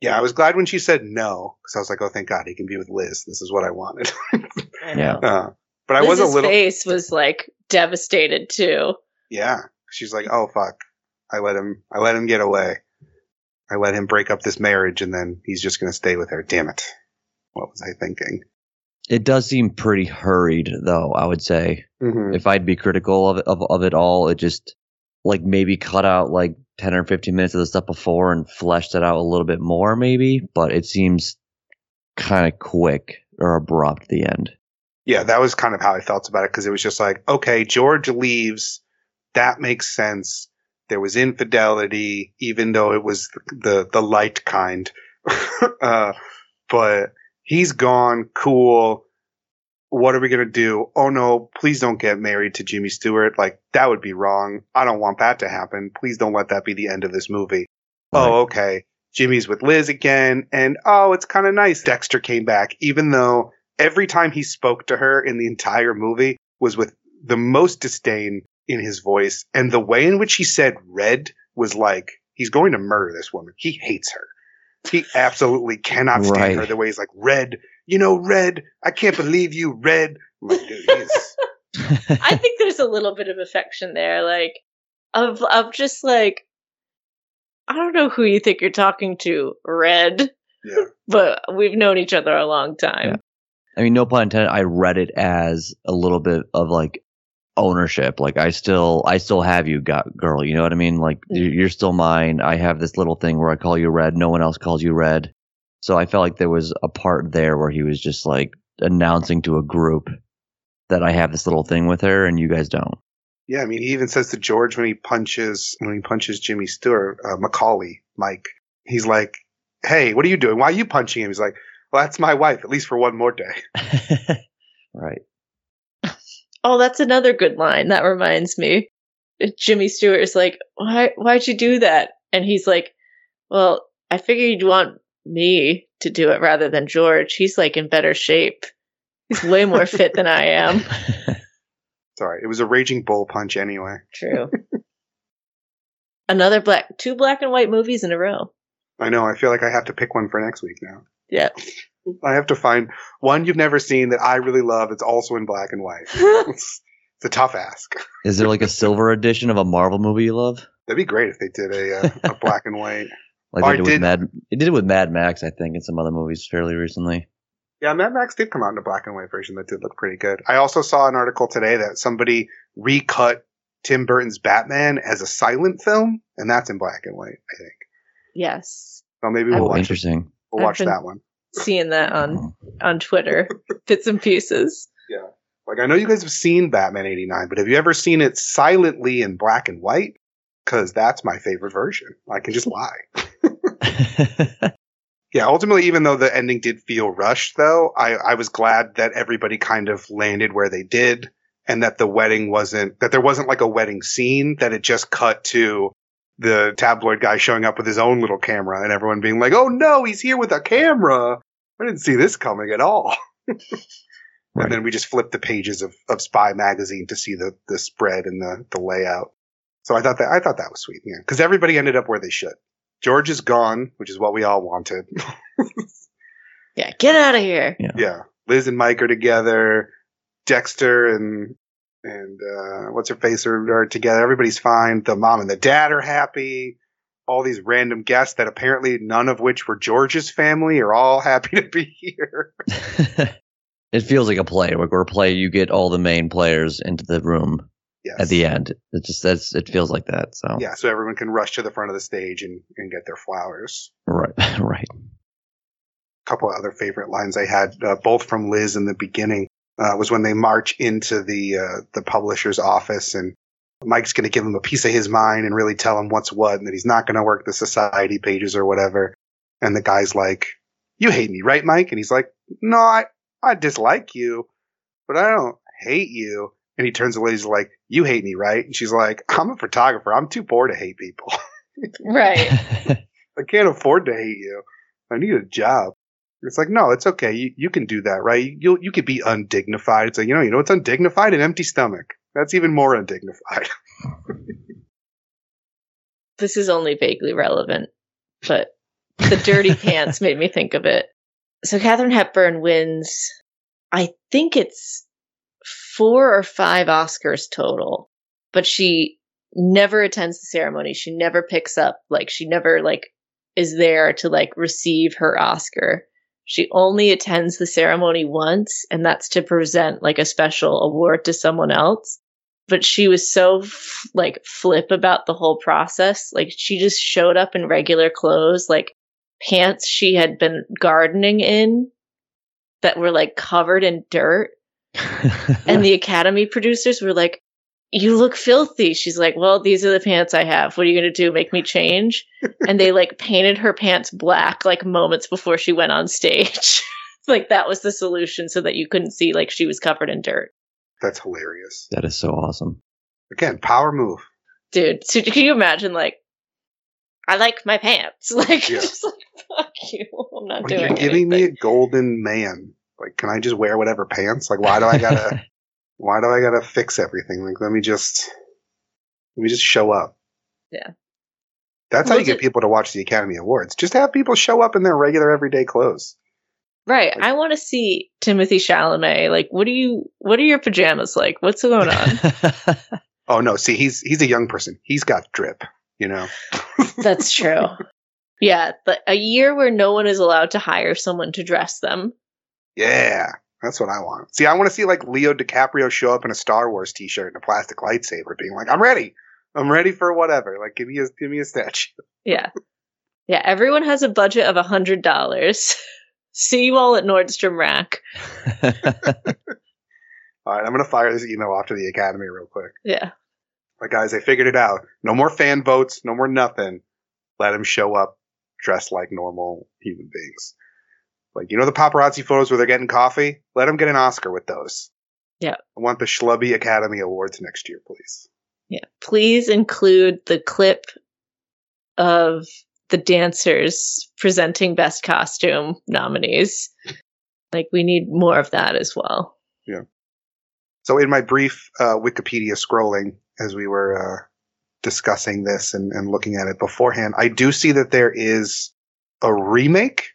Yeah, I was glad when she said no because I was like, oh, thank God he can be with Liz. This is what I wanted. I <laughs> Yeah. know. uh, but I was a little. face was like devastated too. Yeah, she's like, oh fuck, I let him. I let him get away. I let him break up this marriage, and then he's just gonna stay with her. Damn it! What was I thinking? It does seem pretty hurried, though. I would say Mm-hmm. if I'd be critical of of, of it all, it just like maybe cut out like ten or fifteen minutes of the stuff before and fleshed it out a little bit more, maybe. But it seems kind of quick or abrupt at the end. Yeah, that was kind of how I felt about it because it was just like, okay, George leaves. That makes sense. There was infidelity, even though it was the the light kind. <laughs> uh, but he's gone. Cool. What are we gonna do? Oh no! Please don't get married to Jimmy Stewart. Like that would be wrong. I don't want that to happen. Please don't let that be the end of this movie. Oh, okay. Jimmy's with Liz again, and oh, it's kind of nice. Dexter came back, even though every time he spoke to her in the entire movie was with the most disdain in his voice, and the way in which he said "red" was like he's going to murder this woman. He hates her. He absolutely cannot stand Right. her. The way he's like "red," you know, "red." I can't believe you, "red." I'm like, dude, he's <laughs> I think there's a little bit of affection there, like of of just like I don't know who you think you're talking to, Red, yeah. <laughs> but we've known each other a long time. I mean, no pun intended. I read it as a little bit of like ownership. Like I still, I still have you, got girl. You know what I mean? Like you're you're still mine. I have this little thing where I call you red. No one else calls you red. So I felt like there was a part there where he was just like announcing to a group that I have this little thing with her and you guys don't. Yeah, I mean, he even says to George when he punches when he punches Jimmy Stewart, uh, Macaulay, Mike. He's like, "Hey, what are you doing? Why are you punching him?" He's like, "Well, that's my wife, at least for one more day." <laughs> right. Oh, that's another good line. That reminds me. Jimmy Stewart is like, "Why? Why'd you do that?" And he's like, "Well, I figured you'd want me to do it rather than George. He's like in better shape. He's way more fit than I am." <laughs> Sorry, it was a raging bull punch anyway. True. Another black, two black and white movies in a row. I know. I feel like I have to pick one for next week now. Yeah. I have to find one you've never seen that I really love. It's also in black and white. It's, <laughs> it's a tough ask. Is there like a silver edition of a Marvel movie you love? That'd be great if they did a uh, a <laughs> black and white. Like I they did, did- with Mad. They did it with Mad Max, I think, and some other movies fairly recently. Yeah, Mad Max did come out in a black and white version that did look pretty good. I also saw an article today that somebody recut Tim Burton's Batman as a silent film, and that's in black and white. I think. yes. So maybe we'll Oh, watch it. interesting. We'll I've watch been- that one. Seeing that on uh-huh. on Twitter, bits and pieces. Yeah. Like I know you guys have seen Batman '89, but have you ever seen it silently in black and white? Because that's my favorite version. I can just lie. <laughs> Yeah, ultimately, even though the ending did feel rushed, though, I, I was glad that everybody kind of landed where they did and that the wedding wasn't, that there wasn't like a wedding scene, that it just cut to the tabloid guy showing up with his own little camera and everyone being like, oh no, he's here with a camera. I didn't see this coming at all. <laughs> Right. And then we just flipped the pages of, of Spy magazine to see the, the spread and the, the layout. So I thought that I thought that was sweet, yeah. Because everybody ended up where they should. George is gone, which is what we all wanted. <laughs> Yeah, get out of here. yeah. Liz and Mike are together. Dexter and and uh, what's her face are, are together. Everybody's fine. The mom and the dad are happy. All these random guests that apparently none of which were George's family are all happy <laughs> to be here. <laughs> it feels like a play. Like we're a play, you get all the main players into the room Yes. at the end. It just that's it feels like that. So Yeah, so everyone can rush to the front of the stage and, and get their flowers. right, <laughs> right. A couple of other favorite lines I had, uh, both from Liz in the beginning, uh, was when they march into the uh, the publisher's office and Mike's going to give him a piece of his mind and really tell him what's what and that he's not going to work the society pages or whatever. And the guy's like, "You hate me, right, Mike?" And he's like, "No, I I dislike you, but I don't hate you." And he turns to Liz like, "You hate me, right?" And she's like, "I'm a photographer. I'm too poor to hate people." <laughs> Right. <laughs> I can't afford to hate you. I need a job. It's like, no, it's okay. You, you can do that, right? You you could be undignified. It's like, you know, you know what's undignified? An empty stomach. That's even more undignified. <laughs> this is only vaguely relevant, but the dirty <laughs> pants made me think of it. So Katharine Hepburn wins, I think it's four or five Oscars total, but she never attends the ceremony. She never picks up, like, she never, like, is there to, like, receive her Oscar. She only attends the ceremony once, and that's to present, like, a special award to someone else but she was so f- like flip about the whole process. Like she just showed up in regular clothes, like pants she had been gardening in that were like covered in dirt. <laughs> And the Academy producers were like, You look filthy. She's like, Well, these are the pants I have. What are you going to do? Make me change? and they like painted her pants black like moments before she went on stage. <laughs> like that was the solution so that you couldn't see like she was covered in dirt. That's hilarious. that is so awesome. Again, power move. dude. So can you imagine like I like my pants. <laughs> Like Yeah. just like fuck you. I'm not Like, doing you're giving me a golden man. Like, can I just wear whatever pants? Like, why do I gotta? <laughs> why do I gotta fix everything? Like, let me just let me just show up. Yeah. That's how you get it- people to watch the Academy Awards. Just have people show up in their regular everyday clothes. Right. I want to see Timothée Chalamet. Like what do you what are your pajamas like? What's going on? <laughs> <laughs> Oh no, see, he's he's a young person. He's got drip. You know. <laughs> That's true. Yeah, but a year where no one is allowed to hire someone to dress them. Yeah, that's what I want. See, I want to see like Leo DiCaprio show up in a Star Wars T-shirt and a plastic lightsaber, being like, "I'm ready. I'm ready for whatever. Like, give me a give me a statue." <laughs> Yeah. Yeah, everyone has a budget of a hundred dollars. <laughs> See you all at Nordstrom Rack. <laughs> All right, I'm gonna fire this email off to the Academy real quick. Yeah. Like, guys, I figured it out. No more fan votes. No more nothing. Let him show up dressed like normal human beings. Like, you know the paparazzi photos where they're getting coffee? Let them get an Oscar with those. Yeah. I want the Schlubby Academy Awards next year, please. Yeah. Please include the clip of the dancers presenting best costume nominees. Like we need more of that as well. Yeah. So, in my brief uh, Wikipedia scrolling as we were uh, discussing this and, and looking at it beforehand, I do see that there is a remake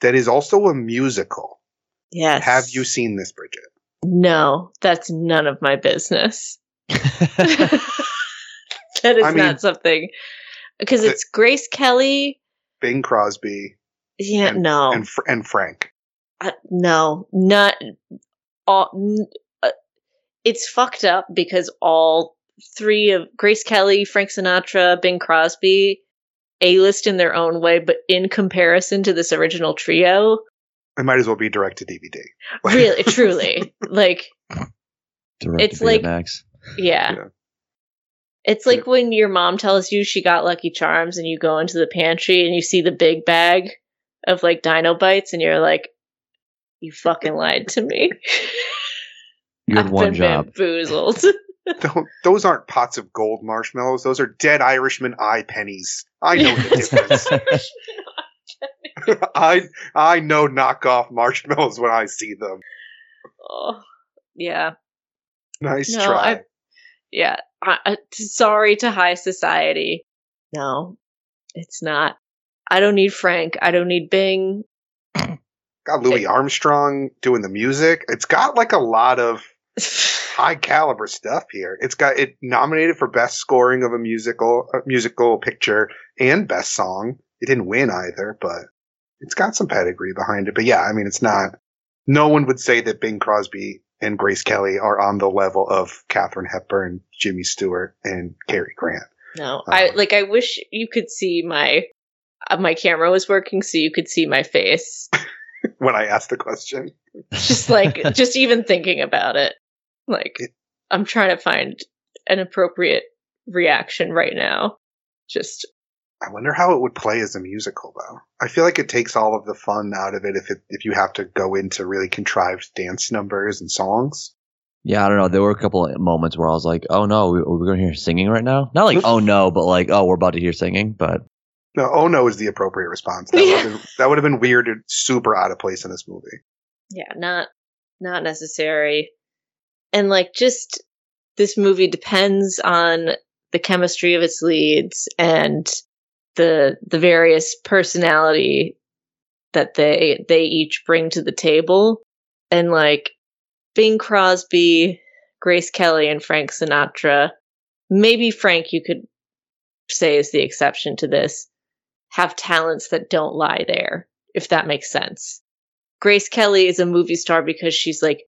that is also a musical. Yes. Have you seen this, Bridget? No, that's none of my business. <laughs> that is I mean- not something because it's Grace Kelly. Bing Crosby Yeah, and, no, and Fr- and Frank. uh, no, not all. N- uh, it's fucked up because all three of Grace Kelly, Frank Sinatra, Bing Crosby, a list in their own way, but in comparison to this original trio, It might as well be direct to DVD. <laughs> really, truly, like, Direct It's to like- Betamax. yeah. Yeah. It's like when your mom tells you she got Lucky Charms and you go into the pantry and you see the big bag of like dino bites and you're like, you fucking lied to me. You had <laughs> I've one been job. bamboozled. Don't- Those aren't pots of gold marshmallows. Those are dead Irishman eye pennies. I know the <laughs> difference. <laughs> I I know knockoff marshmallows when I see them. oh, yeah. Nice No, try. I- Yeah. I, I, sorry to high society. No, it's not. I don't need Frank. I don't need Bing. got Louis Armstrong doing the music. It's got like a lot of <laughs> high caliber stuff here. It's got it nominated for best scoring of a musical a musical picture and best song. It didn't win either, but it's got some pedigree behind it. But yeah, I mean, it's not. No one would say that Bing Crosby and Grace Kelly are on the level of Katharine Hepburn, Jimmy Stewart, and Cary Grant. No, I Um, like. I wish you could see my uh, my camera was working, so you could see my face. <laughs> When I asked the question, Just like, <laughs> just even thinking about it, like It- I'm trying to find an appropriate reaction right now. Just I wonder how it would play as a musical, though. I feel like it takes all of the fun out of it if it, if you have to go into really contrived dance numbers and songs. Yeah, I don't know. There were a couple of moments where I was like, "Oh no, we- we're going to hear singing right now." Not like, "Oh no," but like, "Oh, we're about to hear singing." But No, oh no is the appropriate response. That would have been, that would have been weird and super out of place in this movie. yeah, not not necessary. And like just this movie depends on the chemistry of its leads and the the various personality that they they each bring to the table. And like Bing Crosby, Grace Kelly and Frank Sinatra, maybe Frank you could say is the exception to this, have talents that don't lie there, if that makes sense. Grace Kelly is a movie star because she's like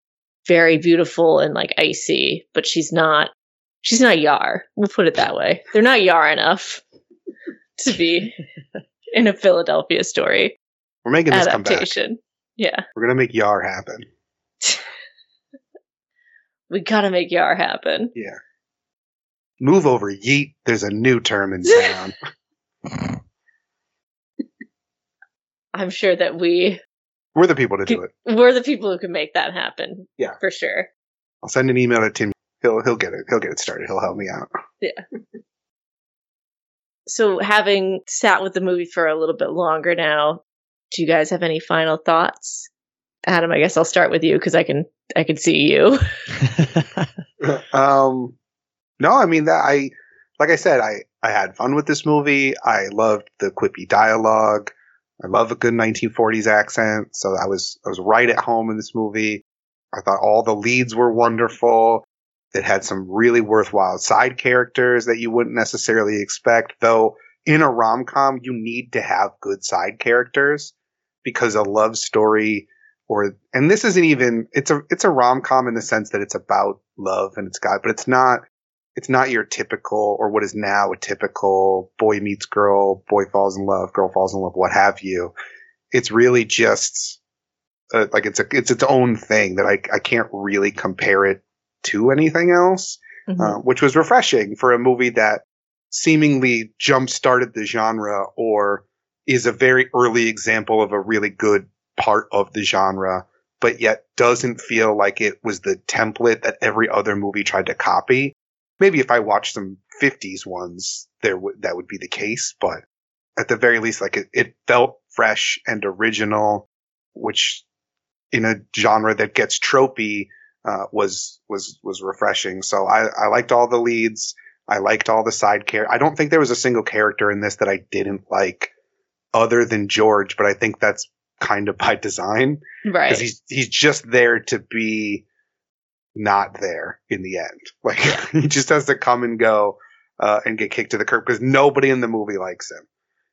very beautiful and like icy, but she's not she's not Yare. We'll put it that way. They're not Yare enough <laughs> to be <laughs> in a Philadelphia story We're making this adaptation. Yeah. We're gonna make Yare happen. <laughs> We gotta make Yare happen. Yeah. Move over, yeet. There's a new term in town. I'm sure that we We're the people to do it. we're the people who can make that happen. Yeah. For sure. I'll send an email to Tim. He'll he'll get it. He'll get it started. He'll help me out. Yeah. so having sat with the movie for a little bit longer now, do you guys have any final thoughts? Adam, I guess I'll start with you because I can I can see you. <laughs> <laughs> um, no, I mean that I, like I said, I I had fun with this movie. I loved the quippy dialogue. I love a good 1940s accent. So I was I was right at home in this movie. I thought all the leads were wonderful. It had some really worthwhile side characters that you wouldn't necessarily expect. Though in a rom com, you need to have good side characters because a love story or and this isn't even it's a it's a rom com in the sense that it's about love and it's got but it's not it's not your typical or what is now a typical boy meets girl, boy falls in love, girl falls in love, what have you. It's really just uh, like it's a it's its own thing that I I can't really compare it to anything else, Mhm. uh, which was refreshing for a movie that seemingly jump started the genre or is a very early example of a really good part of the genre, but yet doesn't feel like it was the template that every other movie tried to copy. Maybe if I watched some 50s ones, there would that would be the case, but at the very least, like it, it felt fresh and original, which in a genre that gets tropey, uh, was, was, was refreshing. So I, I liked all the leads. I liked all the side care. I don't think there was a single character in this that I didn't like other than George, but I think that's kind of by design because Right. he's he's just there to be not there in the end. <laughs> Like he just has to come and go uh, and get kicked to the curb because nobody in the movie likes him.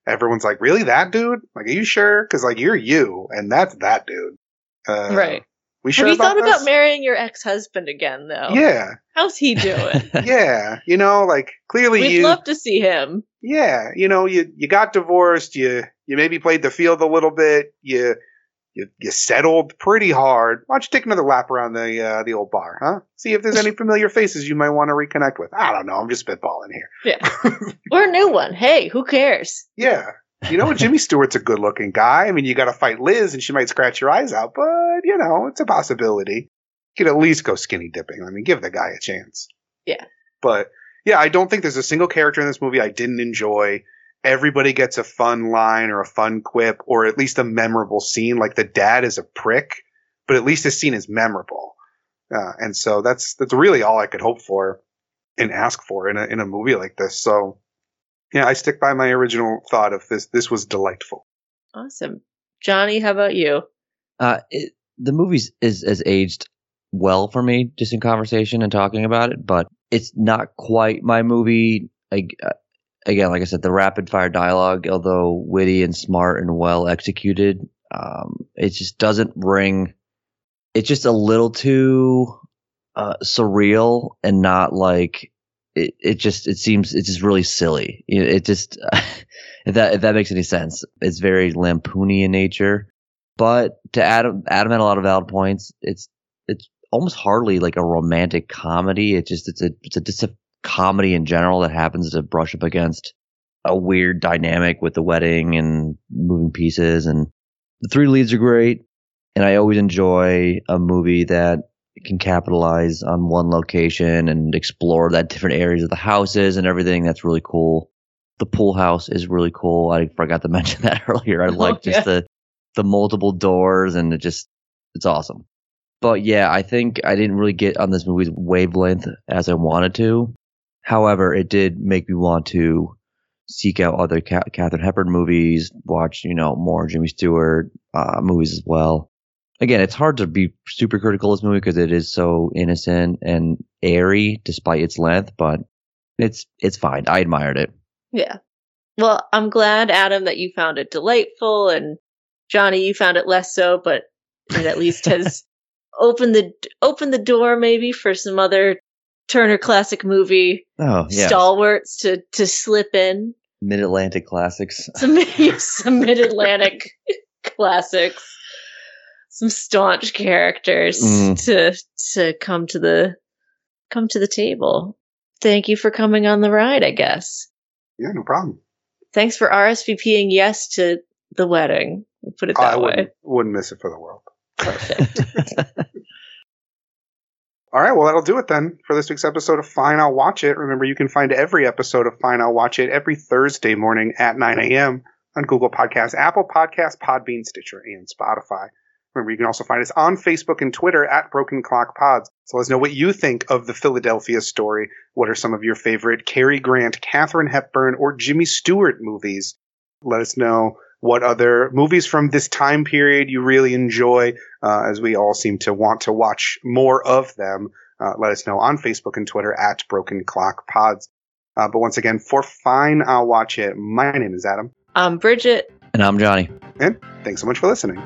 Everyone's like, "Really, that dude? Like, are you sure? Because like you're you, and that's that dude." Uh, Right. We sure Have you thought about marrying your ex-husband again though? Yeah, How's he doing? <laughs> yeah. You know, like clearly We'd you. love to see him. yeah, you know, you you got divorced. You you maybe played the field a little bit. You you you settled pretty hard. Why don't you take another lap around the uh, the old bar, huh? See if there's any familiar faces you might want to reconnect with. I don't know. I'm just spitballing here. Yeah. <laughs> or a new one. Hey, who cares? Yeah, You know, Jimmy Stewart's a good looking guy. I mean, you got to fight Liz and she might scratch your eyes out, but, you know, it's a possibility. You could at least go skinny dipping. I mean, give the guy a chance. Yeah. But, yeah, I don't think there's a single character in this movie I didn't enjoy. Everybody gets a fun line or a fun quip or at least a memorable scene. Like the dad is a prick, but at least the scene is memorable. Uh, and so that's, that's really all I could hope for and ask for in a, in a movie like this. So, yeah, I stick by my original thought of this. This was delightful. Awesome. Johnny, how about you? Uh, it, the movie is has aged well for me, just in conversation and talking about it, but it's not quite my movie. I, again, like I said, the rapid fire dialogue, although witty and smart and well executed, um, it just doesn't ring. It's just a little too uh, surreal and not like it, it just it seems it's just really silly. It just <laughs> if that if that makes any sense, it's very lampoony in nature. But to Adam, Adam had a lot of valid points. It's it's almost hardly like a romantic comedy. It just it's a it's a, comedy in general that happens to brush up against a weird dynamic with the wedding and moving pieces and the three leads are great. And I always enjoy a movie that can capitalize on one location and explore that different areas of the houses and everything. That's really cool. The pool house is really cool. I forgot to <laughs> mention that earlier. I Oh, like just yeah. the the multiple doors and it just it's awesome. But yeah, I think I didn't really get on this movie's wavelength as I wanted to. However, it did make me want to seek out other Ca- Katharine Hepburn movies, watch you know more Jimmy Stewart uh, movies as well again, it's hard to be super critical of this movie because it is so innocent and airy despite its length, but it's it's fine. I admired it. Yeah. Well, I'm glad, Adam, that you found it delightful, and Johnny, you found it less so, but it at least <laughs> has opened the opened the door maybe for some other Turner Classic movie Oh yeah, stalwarts to to slip in Mid Atlantic classics. <laughs> some some mid Atlantic <laughs> classics, some staunch characters Mm. to to come to the come to the table. Thank you for coming on the ride. I guess. Yeah, no problem. Thanks for RSVPing yes to the wedding. We'll put it I that way. wouldn't, wouldn't miss it for the world. Perfect. <laughs> All right, well, that'll do it then for this week's episode of Fine, I'll Watch It. Remember, you can find every episode of Fine, I'll Watch It every Thursday morning at 9 a.m. on Google Podcasts, Apple Podcasts, Podbean, Stitcher, and Spotify. Remember, you can also find us on Facebook and Twitter at Broken Clock Pods. So let us know what you think of the Philadelphia story. What are some of your favorite Cary Grant, Katharine Hepburn, or Jimmy Stewart movies? Let us know what other movies from this time period you really enjoy, uh, as we all seem to want to watch more of them. Uh, let us know on Facebook and Twitter at Broken Clock Pods. Uh, but once again, for fine, I'll watch it. My name is Adam. I'm Bridget. and I'm Johnny. And thanks so much for listening.